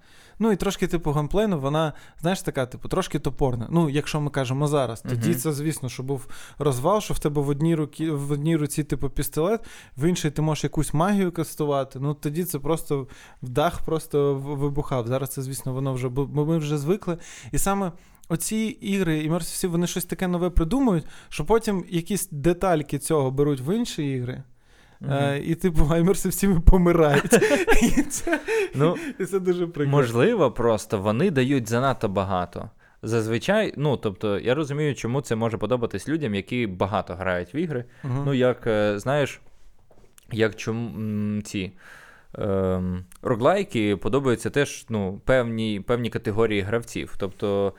Ну і трошки, типу, геймплейну, вона, знаєш, така, типу, трошки топорна. Ну, якщо ми кажемо зараз, тоді Мгм. це, звісно, що був розвал, що в тебе в одній руці, в одній руці, типу, пістолет, в іншій ти можеш якусь магію кастувати. Ну тоді це просто в дах просто вибухав. Зараз це, звісно, воно вже ми вже звикли. І саме. Оці ігри і Sim, вони щось таке нове придумують, що потім якісь детальки цього беруть в інші ігри, е, і типу Immersive Sim помирають. І це, Ну, і це дуже прикольно. Можливо, просто вони дають занадто багато. Зазвичай, ну тобто, я розумію, чому це може подобатись людям, які багато грають в ігри. Мгм. Ну, як, е, знаєш, як чому ці роглайки подобаються теж ну, певні, певні категорії гравців. Тобто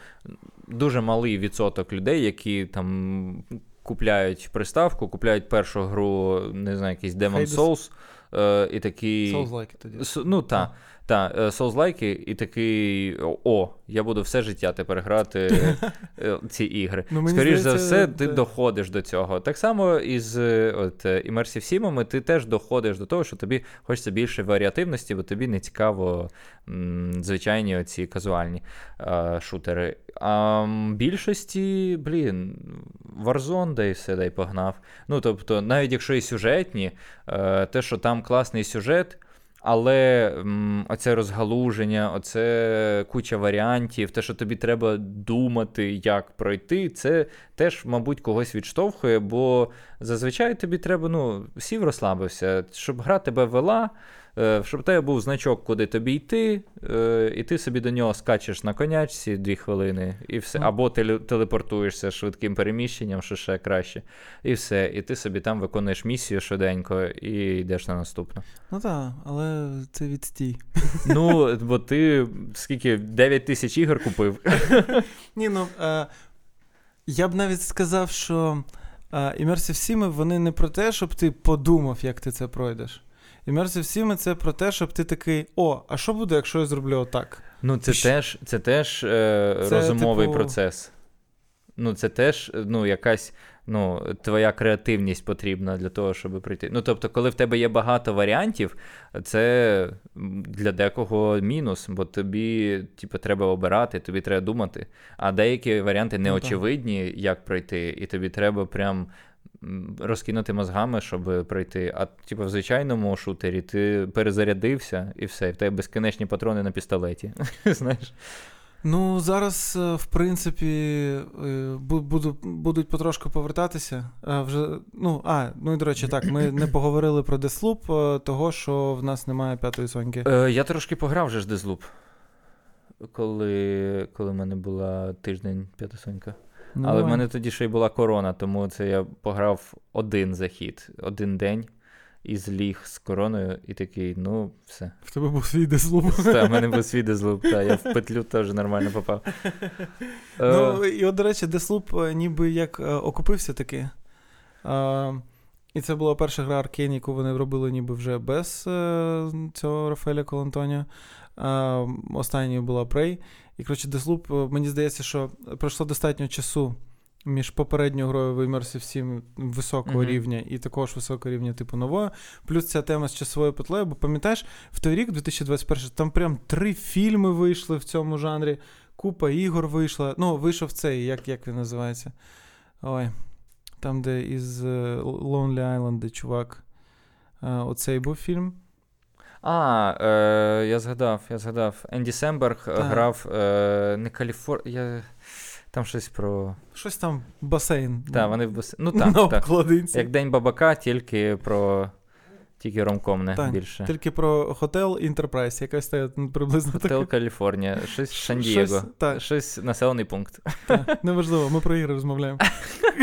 дуже малий відсоток людей, які там купляють приставку, купляють першу гру, не знаю, якийсь Demon. Souls, е, і такі. Souls-like тоді. Ну, та, та, е, Souls-like, і такий, о, я буду все життя тепер грати е, ці ігри. Ну, мені Скоріш за все, ти да. доходиш до цього. Так само із е, от, е, Immersive Sim, ти теж доходиш до того, що тобі хочеться більше варіативності, бо тобі не цікаво м, звичайні оці казуальні е, шутери. А більшості, блін, Warzone дай все, дай погнав. Ну, тобто, навіть якщо і сюжетні, е, те, що там класний сюжет. Але м, оце розгалуження, оце куча варіантів, те, що тобі треба думати, як пройти, це теж, мабуть, когось відштовхує, бо зазвичай тобі треба, ну, сів розслабився, щоб гра тебе вела, щоб у тебе був значок, куди тобі йти, е, і ти собі до нього скачеш на конячці дві хвилини, і все. Або теле- телепортуєшся швидким переміщенням, що ще краще. І все. І ти собі там виконуєш місію швиденько і йдеш на наступну. Ну так, але це відстій. Ну, бо ти скільки 9 тисяч ігор купив. Ні, ну е, я б навіть сказав, що е, Immersive Sim, вони не про те, щоб ти подумав, як ти це пройдеш. Immersive Sim це про те, щоб ти такий: о, а що буде, якщо я зроблю отак? Ну, це Щ- теж, це теж е, Це, розумовий типу- процес. Ну, це теж ну, якась ну, твоя креативність потрібна для того, щоб прийти. Ну, тобто, коли в тебе є багато варіантів, це для декого мінус, бо тобі типу, треба обирати, тобі треба думати. А деякі варіанти Ну, неочевидні, як пройти, і тобі треба прям. Розкинути мозгами, щоб пройти. А типу, в звичайному шутері ти перезарядився і все, і в тебе безконечні патрони на пістолеті. Знаєш? Ну, зараз, е, в принципі, е, буду, будуть потрошку повертатися. А вже, ну, а, ну і до речі, так, ми не поговорили про е, того, що в нас немає п'ятої соньки. Е, я трошки пограв вже ж Дезлуп. Коли, коли в мене була тиждень п'ятисонька. Ну, Але в мене тоді ще й була корона, тому це я пограв один захід, один день і зліг з короною, і такий, ну, все. В тебе був свій Deathloop. Та, в мене був свій Дезлуп, та, я в петлю теж нормально попав. Ну, Е, і от, до речі, Deathloop е, ніби як е, окупився таки. І це була перша гра Аркейн, яку вони робили ніби вже без цього Рафаеля Колантоніо. Останньою була Prey. І, коротше, Deathloop, е, мені здається, що пройшло достатньо часу між попередньою грою в Immersive 7 високого Мгм. рівня і такого ж високого рівня, типу новою. Плюс ця тема з часовою петлею, бо пам'ятаєш, в той рік, 2021, там прям три фільми вийшли в цьому жанрі. Купа ігор вийшла. Ну, вийшов цей, як, як він називається? Ой. Там, де із е, Lonely Island, де чувак. Е, Оцей був фільм. А, е, я згадав, я згадав. Енді Семберг е, Так. грав е, не Каліфор... Я... Там щось про. Щось там басейн. Так, вони в бас... Ну на так, так. Як День бабака, тільки про. Тільки ромком не Так, більше. Тільки про Hotel Enterprise, якась та, приблизно така. Каліфорнія, щось Щось- Сан-Дієго. так. Щось населений пункт. Так, неважливо, ми про ігри розмовляємо.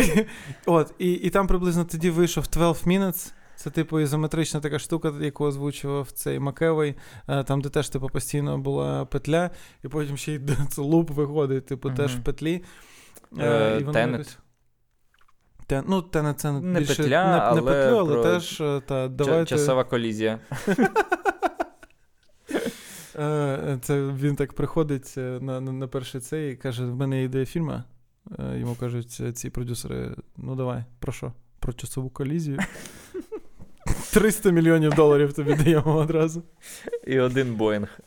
От, і, і там приблизно тоді вийшов 12 Minutes. Це, типу, ізометрична така штука, яку озвучував цей Макевий, е, там, де теж, типу, постійно була петля, і потім ще й луп виходить, типу, теж в петлі. Е, і воно Tenet. ну, Тенет це Не більше петля, не, не петлю, але про теж е, та, давайте. Часова колізія. Е, Це він так приходить е, на, на, на перший цей і каже: в мене є ідея фільму. Е, Йому кажуть е, ці продюсери: ну давай, про що? Про часову колізію. 300 мільйонів доларів тобі даємо одразу. І один Боїнг.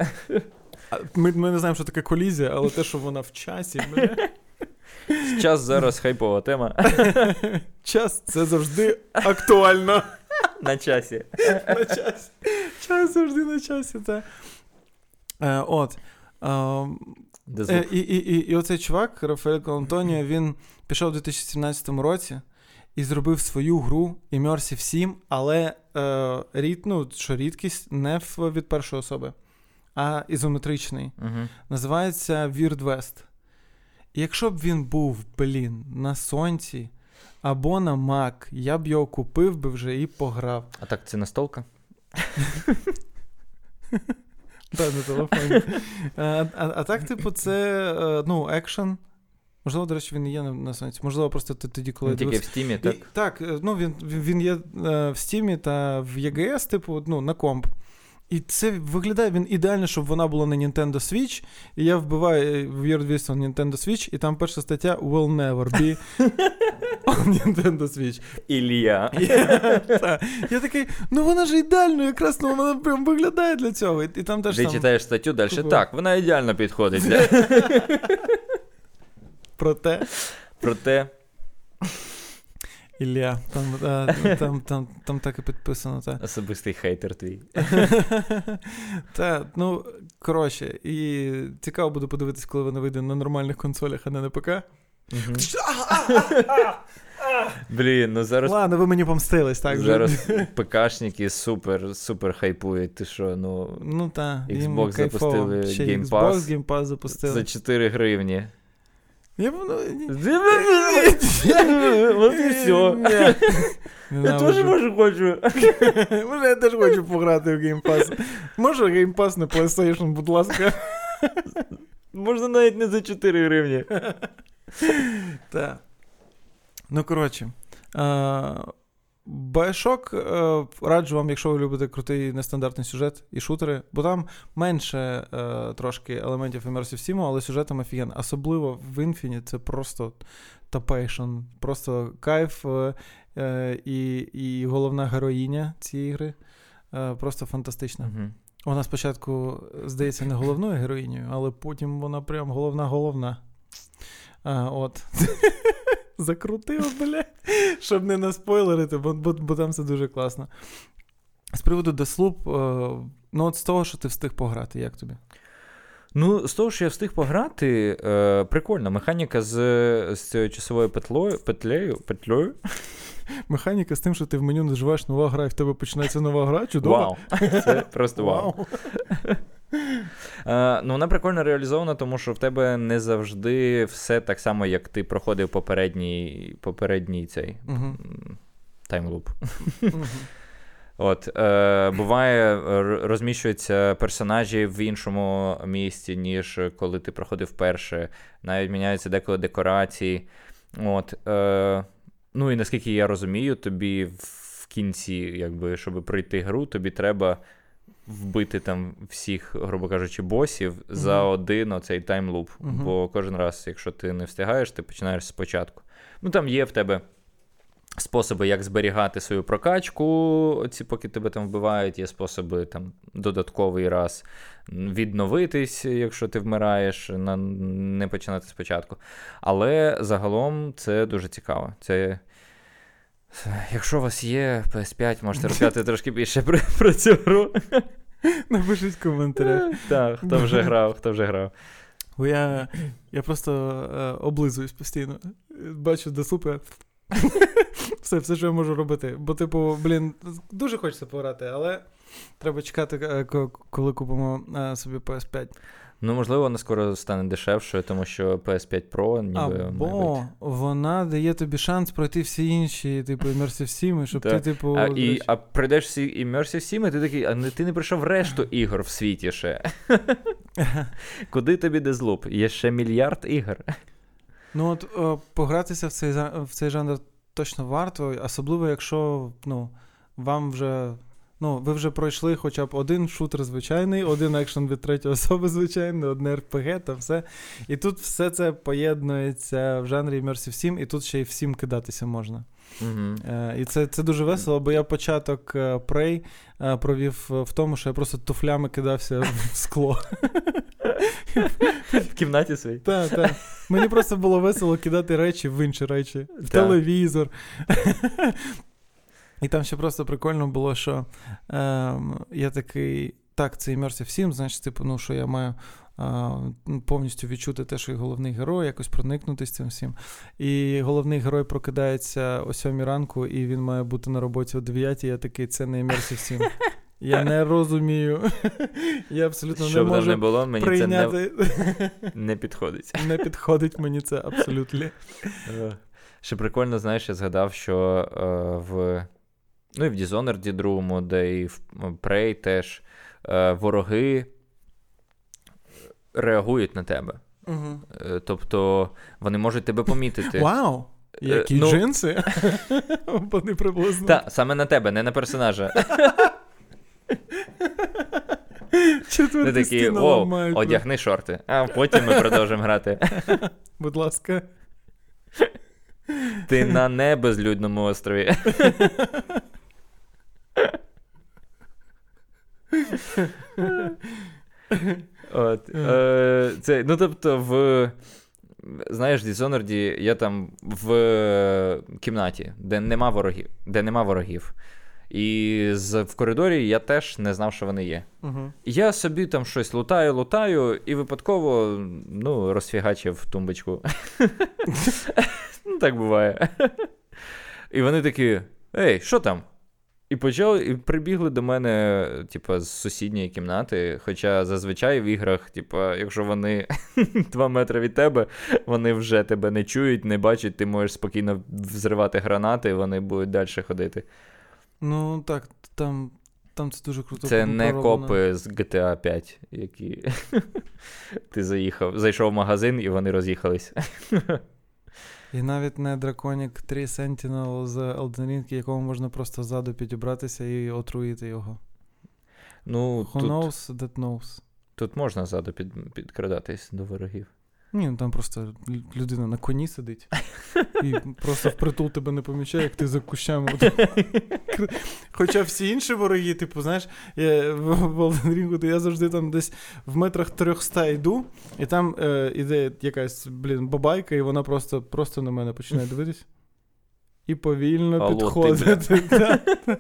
Ми, ми не знаємо, що таке колізія, але те, що вона в часі, бля, Час зараз хайпова тема. час це завжди актуально. На часі. На часі. Час завжди на часі. Це. Е, от. Е, Де Е, і, і, і, і оцей чувак, Рафаель Антоніо, він пішов у 2017 році і зробив свою гру Immersive 7, але е, рід, ну, що рідкість не в, від першої особи, а ізометричний. Угу. Називається Weird West. І якщо б він був, блін, на сонці або на Mac, я б його купив би вже і пограв. А так це настолка? Так, на телефоні. А, а, а так, типу, це е, ну, екшен. Можливо, до речі, він і є на, на сонці. Можливо, просто ти тоді, коли Ну, Тільки в стімі, І, так? так, е, ну він, він він є е, в Steam та в EGS, типу, ну, на комп. І це виглядає він ідеально, щоб вона була на Nintendo Switch. І я вбиваю е, Weird West on Nintendo Switch, і там перша стаття Will never be on Nintendo Switch. Ілля. Я, такий, ну вона ж ідеально, якраз ну, вона прям виглядає для цього. І, і там теж Ти читаєш статтю далі. Так, вона ідеально підходить для. про те. Проте. Ілля, там, а, там, там, там так і підписано. Та. Особистий хейтер твій. Та, ну, коротше, і цікаво буде подивитись, коли вона вийде на нормальних консолях, а не на ПК. Блін, ну зараз. Ладно, ви мені помстились, так? Зараз ПКшники супер, супер хайпують. Ти що, ну. Ну так, Xbox запустили Game Xbox, Pass. Game Pass запустили. За 4 гривні. Я б, ну, ні- От і все. Я теж може хочу. Може, я теж хочу пограти в Pass. Може Pass на PlayStation, будь ласка. Можна навіть не за 4 гривні. Так. Ну, коротше. Bioshock е, раджу вам, якщо ви любите крутий нестандартний сюжет і шутери, бо там менше е, трошки елементів Immersive Sim, але сюжетом офіген. Особливо в Infinite це просто топейшн, просто кайф. Е, і, і головна героїня цієї гри просто фантастична. Вона спочатку, здається, не головною героїнею, але потім вона прям головна-головна. А, от. Закрутив, блядь, щоб не наспойлерити, бо, бо, бо там все дуже класно. З приводу е, ну от з того, що ти встиг пограти, як тобі? Ну, з того, що я встиг пограти, е, прикольно. Механіка з, з цією часовою петлею, петлею, петлею. Механіка з тим, що ти в меню наживаєш нова гра, і в тебе починається нова гра, чудово. Вау. Це просто вау. Е, ну, вона прикольно реалізована, тому що в тебе не завжди все так само, як ти проходив попередній, попередній цей Угу. таймлуп. От, е, буває, розміщуються персонажі в іншому місці, ніж коли ти проходив перше. Навіть міняються деколи декорації. От, е, ну і наскільки я розумію, тобі в кінці, якби, щоб пройти гру, тобі треба вбити там всіх, грубо кажучи, босів за один оцей таймлуп. Мгм. Бо кожен раз, якщо ти не встигаєш, ти починаєш спочатку. Ну там є в тебе способи, як зберігати свою прокачку, ці, поки тебе там вбивають, є способи там додатковий раз відновитись, якщо ти вмираєш, на, не починати спочатку. Але загалом це дуже цікаво. Це. Якщо у вас є PS5, можете розказати трошки більше про, про цю гру. Напишіть в коментарях. Так, хто вже грав, хто вже грав. Бо я, я просто е, облизуюсь постійно. Бачу до супи. все, все, що я можу робити. Бо, типу, блін, дуже хочеться пограти, але треба чекати, е, коли купимо е, собі PS5. Ну, можливо, вона скоро стане дешевшою, тому що PS5 Pro ніби. має Або бути. вона дає тобі шанс пройти всі інші, типу, Immersive Sim, щоб ти, типу. А, і, а прийдеш всі Immersive Sim, і ти такий, а не- ти не пройшов решту ігор в світі ще. Куди тобі дезлуп? Є ще мільярд ігор. Ну, от е, погратися в цей, в цей жанр точно варто, особливо, якщо ну, вам вже. Ну, ви вже пройшли хоча б один шутер звичайний, один екшен від третьої особи звичайний, одне РПГ та все. І тут все це поєднується в жанрі Immersive Sim, і тут ще й всім кидатися можна. Е, і це, це дуже весело, бо я початок е, Prey е, провів в тому, що я просто туфлями кидався в скло. В кімнаті своїй. Так, так. Мені просто було весело кидати речі в інші речі, в телевізор. І там ще просто прикольно було, що ем, я такий, так, це Immersive Sim, значить, типу, ну, що я маю а, ну, повністю відчути те, що я головний герой, якось проникнутися цим всім. І головний герой прокидається о 7 ранку, і він має бути на роботі о 9, я такий, це не Immersive Sim. Я не розумію. Я абсолютно Що не там не було, мені це не, не підходить. Не підходить мені це абсолютно. Е, Ще прикольно, знаєш, я згадав, що е, в. Ну і в Dishonored другому, де і в Prey теж е, вороги реагують на тебе. Угу. Е, Тобто вони можуть тебе помітити. Вау! Які ну- джинси? Вони приблизно. Та, саме на тебе, не на персонажа. Ти такий, о, одягни шорти, а потім ми продовжимо грати. Будь ласка. Ти на небезлюдному острові. От, е, це, ну, тобто, в. Знаєш, в Dishonored я там в е, кімнаті, де нема ворогів. Де нема ворогів. І з, в коридорі я теж не знав, що вони є. Угу. Я собі там щось лутаю, лутаю, і випадково ну, розфігачив тумбочку. ну, так буває. І вони такі: Ей, що там? І почали, і прибігли до мене, типа, з сусідньої кімнати. Хоча зазвичай в іграх, типа, якщо вони 2 метри від тебе, вони вже тебе не чують, не бачать, ти можеш спокійно взривати гранати, і вони будуть далі ходити. Ну так, там там це дуже круто. Це не копи з GTA 5, які ти заїхав, зайшов в магазин і вони роз'їхались. І навіть не Драконік 3 Sentinel з Elden Ring, якому можна просто ззаду підібратися і отруїти його. Ну, Who тут, knows, that knows. Тут можна ззаду під, підкрадатись до ворогів. Ні, ну там просто людина на коні сидить і просто впритул тебе не помічає, як ти за кущами. Хоча всі інші вороги, типу, знаєш, я в Волденрінгу, то я завжди там десь в метрах 300 йду, і там е, іде якась, блін, бабайка, і вона просто просто на мене починає дивитись. І повільно Алло, підходити.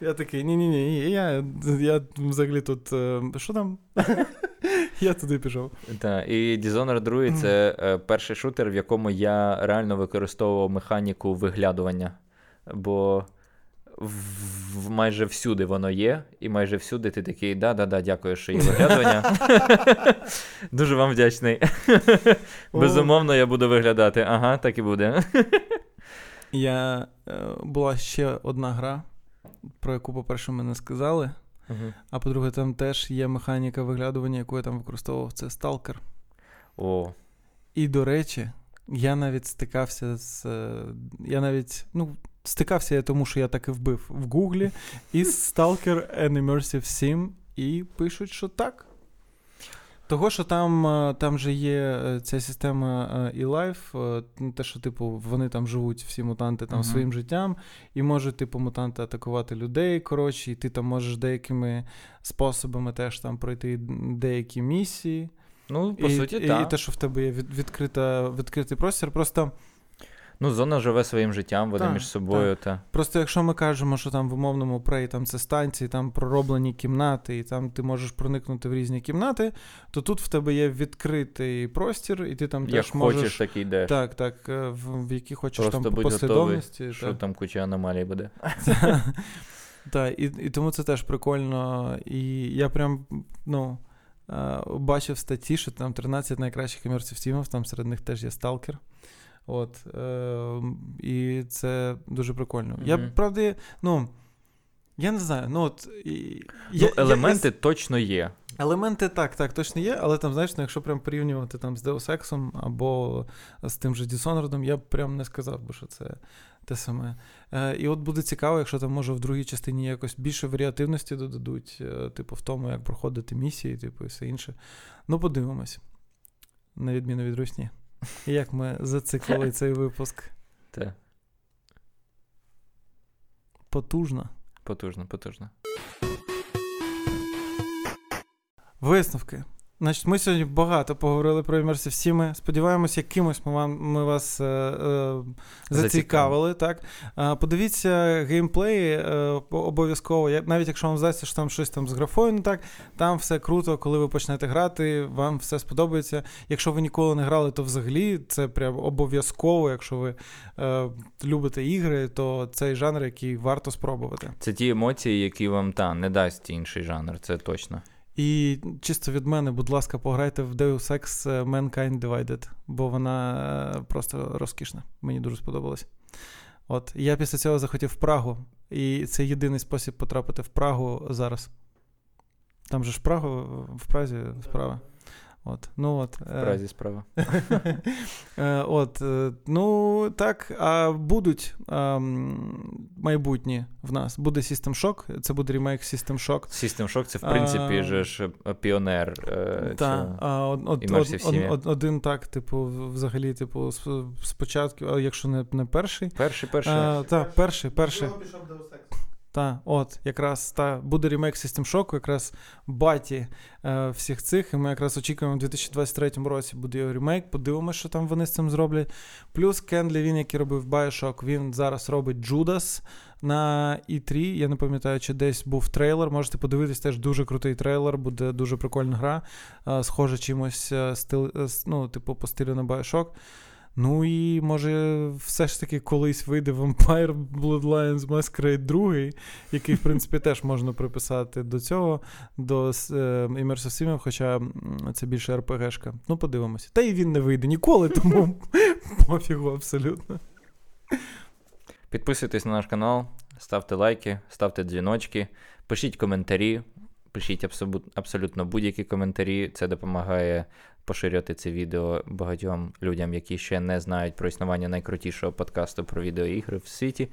Я такий, ні-ні-ні, я я взагалі тут. Е, що там? Я туди пішов. Так, і Dishonored 2 це е, перший шутер, в якому я реально використовував механіку виглядування. Бо в, майже всюди воно є, і майже всюди ти такий, да-да-да, дякую, що є виглядування. Дуже вам вдячний. Безумовно, я буду виглядати. Ага, так і буде. Я е, була ще одна гра, про яку, по-перше, ми не сказали. Uh-huh. А по-друге, там теж є механіка виглядування, яку я там використовував, це Сталкер. Oh. І, до речі, я навіть стикався з. Е, я навіть. ну, Стикався я тому, що я так і вбив в Гуглі із Stalker Immersive Sim, і пишуть, що так. Того, що там е, там же є е, ця система e-life, е, ну, те, що, типу, вони там живуть, всі мутанти там uh-huh. своїм життям, і можуть, типу, мутанти атакувати людей. Коротше, і ти там можеш деякими способами теж там пройти деякі місії. Ну, по і, суті, і, так. І те, що в тебе є відкрита, відкритий простір, просто. Ну, зона живе своїм життям, вони між собою. Та. Просто якщо ми кажемо, що там в умовному прей там це станції, там пророблені кімнати, і там ти можеш проникнути в різні кімнати, то тут в тебе є відкритий простір, і ти там Як теж можеш... хочеш, так і йдеш. Так, так, е, в, в які хочеш Просто там будь послідовності. Готовий, що там куча аномалій буде. Так, і і тому це теж прикольно. І я прям, ну. Бачив статті, що там 13 найкращих імерсів стімів, там серед них теж є сталкер. От, е, І це дуже прикольно. Mm-hmm. Я правда, ну. Я не знаю, ну от. Я, ну, елементи я, точно є. Елементи так, так, точно є, але там, знаєш, ну, якщо прям порівнювати там з Deus Ex або з тим же Dishonored, я б прям не сказав би, що це те саме. Е, І от буде цікаво, якщо там, може, в другій частині якось більше варіативності додадуть, е, типу, в тому, як проходити місії, типу, і все інше. Ну, подивимось. На відміну від русні. Як ми зациклили цей випуск? Те. Потужно. Потужно, потужно. Висновки. Значить, Ми сьогодні багато поговорили про імерсів. Всі ми сподіваємося, якимось ми вам ми вас е, е, зацікавили. Так? Е, подивіться геймплей е, обов'язково. Навіть якщо вам здається, що там щось там з графою не так, там все круто, коли ви почнете грати, вам все сподобається. Якщо ви ніколи не грали, то взагалі це прям обов'язково. Якщо ви е, любите ігри, то цей жанр, який варто спробувати. Це ті емоції, які вам та не дасть інший жанр, це точно. І чисто від мене, будь ласка, пограйте в Deus Ex Mankind Divided, бо вона е, просто розкішна. Мені дуже сподобалось. От я після цього захотів в Прагу, і це єдиний спосіб потрапити в Прагу зараз. Там же ж Прагу в Празі справа. От, ну от. В празі е, справа. Е, от, е, Ну, так, а будуть а, майбутні в нас. Буде System Shock, це буде ремейк System Shock. System Shock це, в принципі, же ж піонер. Так, один так, типу, взагалі, типу, спочатку, якщо не не перший. Перший, перший. Так, перший, перший. Та, от, якраз та буде ремейк System Shock, якраз баті е, всіх цих. І ми якраз очікуємо, у 2023 році буде його ремейк. Подивимося, що там вони з цим зроблять. Плюс Кен Левін, який робив Bioshock, він зараз робить Judas на E3. Я не пам'ятаю, чи десь був трейлер. Можете подивитись, теж дуже крутий трейлер, буде дуже прикольна гра. Е, схоже чимось е, стил, е, ну, типу, по стилю на Bioshock. Ну і може, все ж таки колись вийде Vampire Bloodlines Masquerade 2, який, в принципі, теж можна приписати до цього, до е, Immersive Sim, хоча це більше РПГшка. Ну, подивимося. Та і він не вийде ніколи, тому пофігу абсолютно. Підписуйтесь на наш канал, ставте лайки, ставте дзвіночки, пишіть коментарі, пишіть абсолютно будь-які коментарі. Це допомагає поширювати це відео багатьом людям, які ще не знають про існування найкрутішого подкасту про відеоігри в світі.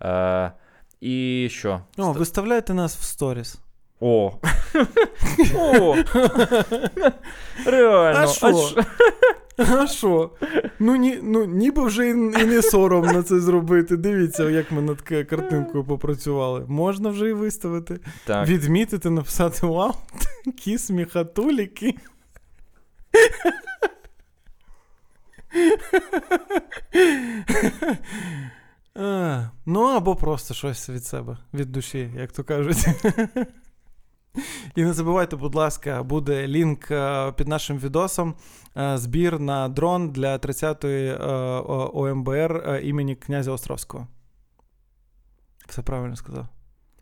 А, І що? О, Виставляйте нас в сторіс. О! О! Реально. А що? А що? Ну, ні, ну ніби вже і не соромно це зробити. Дивіться, як ми над картинкою попрацювали. Можна вже і виставити. Так. Відмітити, написати: Вау, такі сміхатуліки. А, Ну, або просто щось від себе, від душі, як то кажуть. І не забувайте, будь ласка, буде лінк е, під нашим відосом. Е, збір на дрон для 30-ї е, ОМБР імені князя Островського. Все правильно сказав.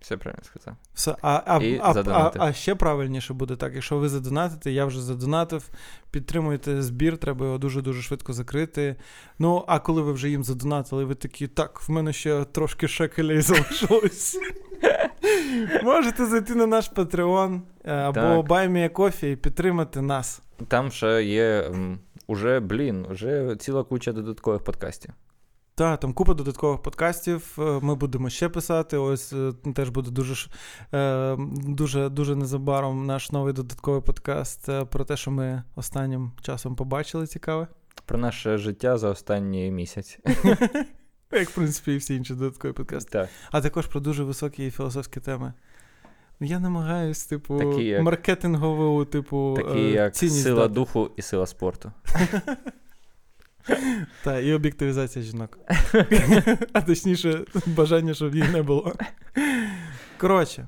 Все правильно сказав. Все, а а, а, а, а ще правильніше буде так. Якщо ви задонатите, я вже задонатив, підтримуєте збір, треба його дуже-дуже швидко закрити. Ну, а коли ви вже їм задонатили, ви такі, так, в мене ще трошки шекелей залишилось. Можете зайти на наш Patreon е, або Баймія Кофі і підтримати нас. Там ще є уже, блін, уже ціла куча додаткових подкастів. Так, там купа додаткових подкастів. Е, ми будемо ще писати. Ось е, теж буде дуже дуже, дуже незабаром наш новий додатковий подкаст про те, що ми останнім часом побачили цікаве. Про наше життя за останній місяць. Як, в принципі, і всі інші додаткові подкасти. Так. А також про дуже високі філософські теми. Я намагаюсь, типу, такі, як... маркетингову, типу, такі, як цінність сила дати. духу і сила спорту. Так, і об'єктивізація жінок. А точніше, бажання, щоб їх не було. Коротше,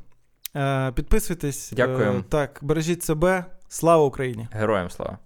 підписуйтесь. Дякую. Так, бережіть себе. Слава Україні! Героям слава!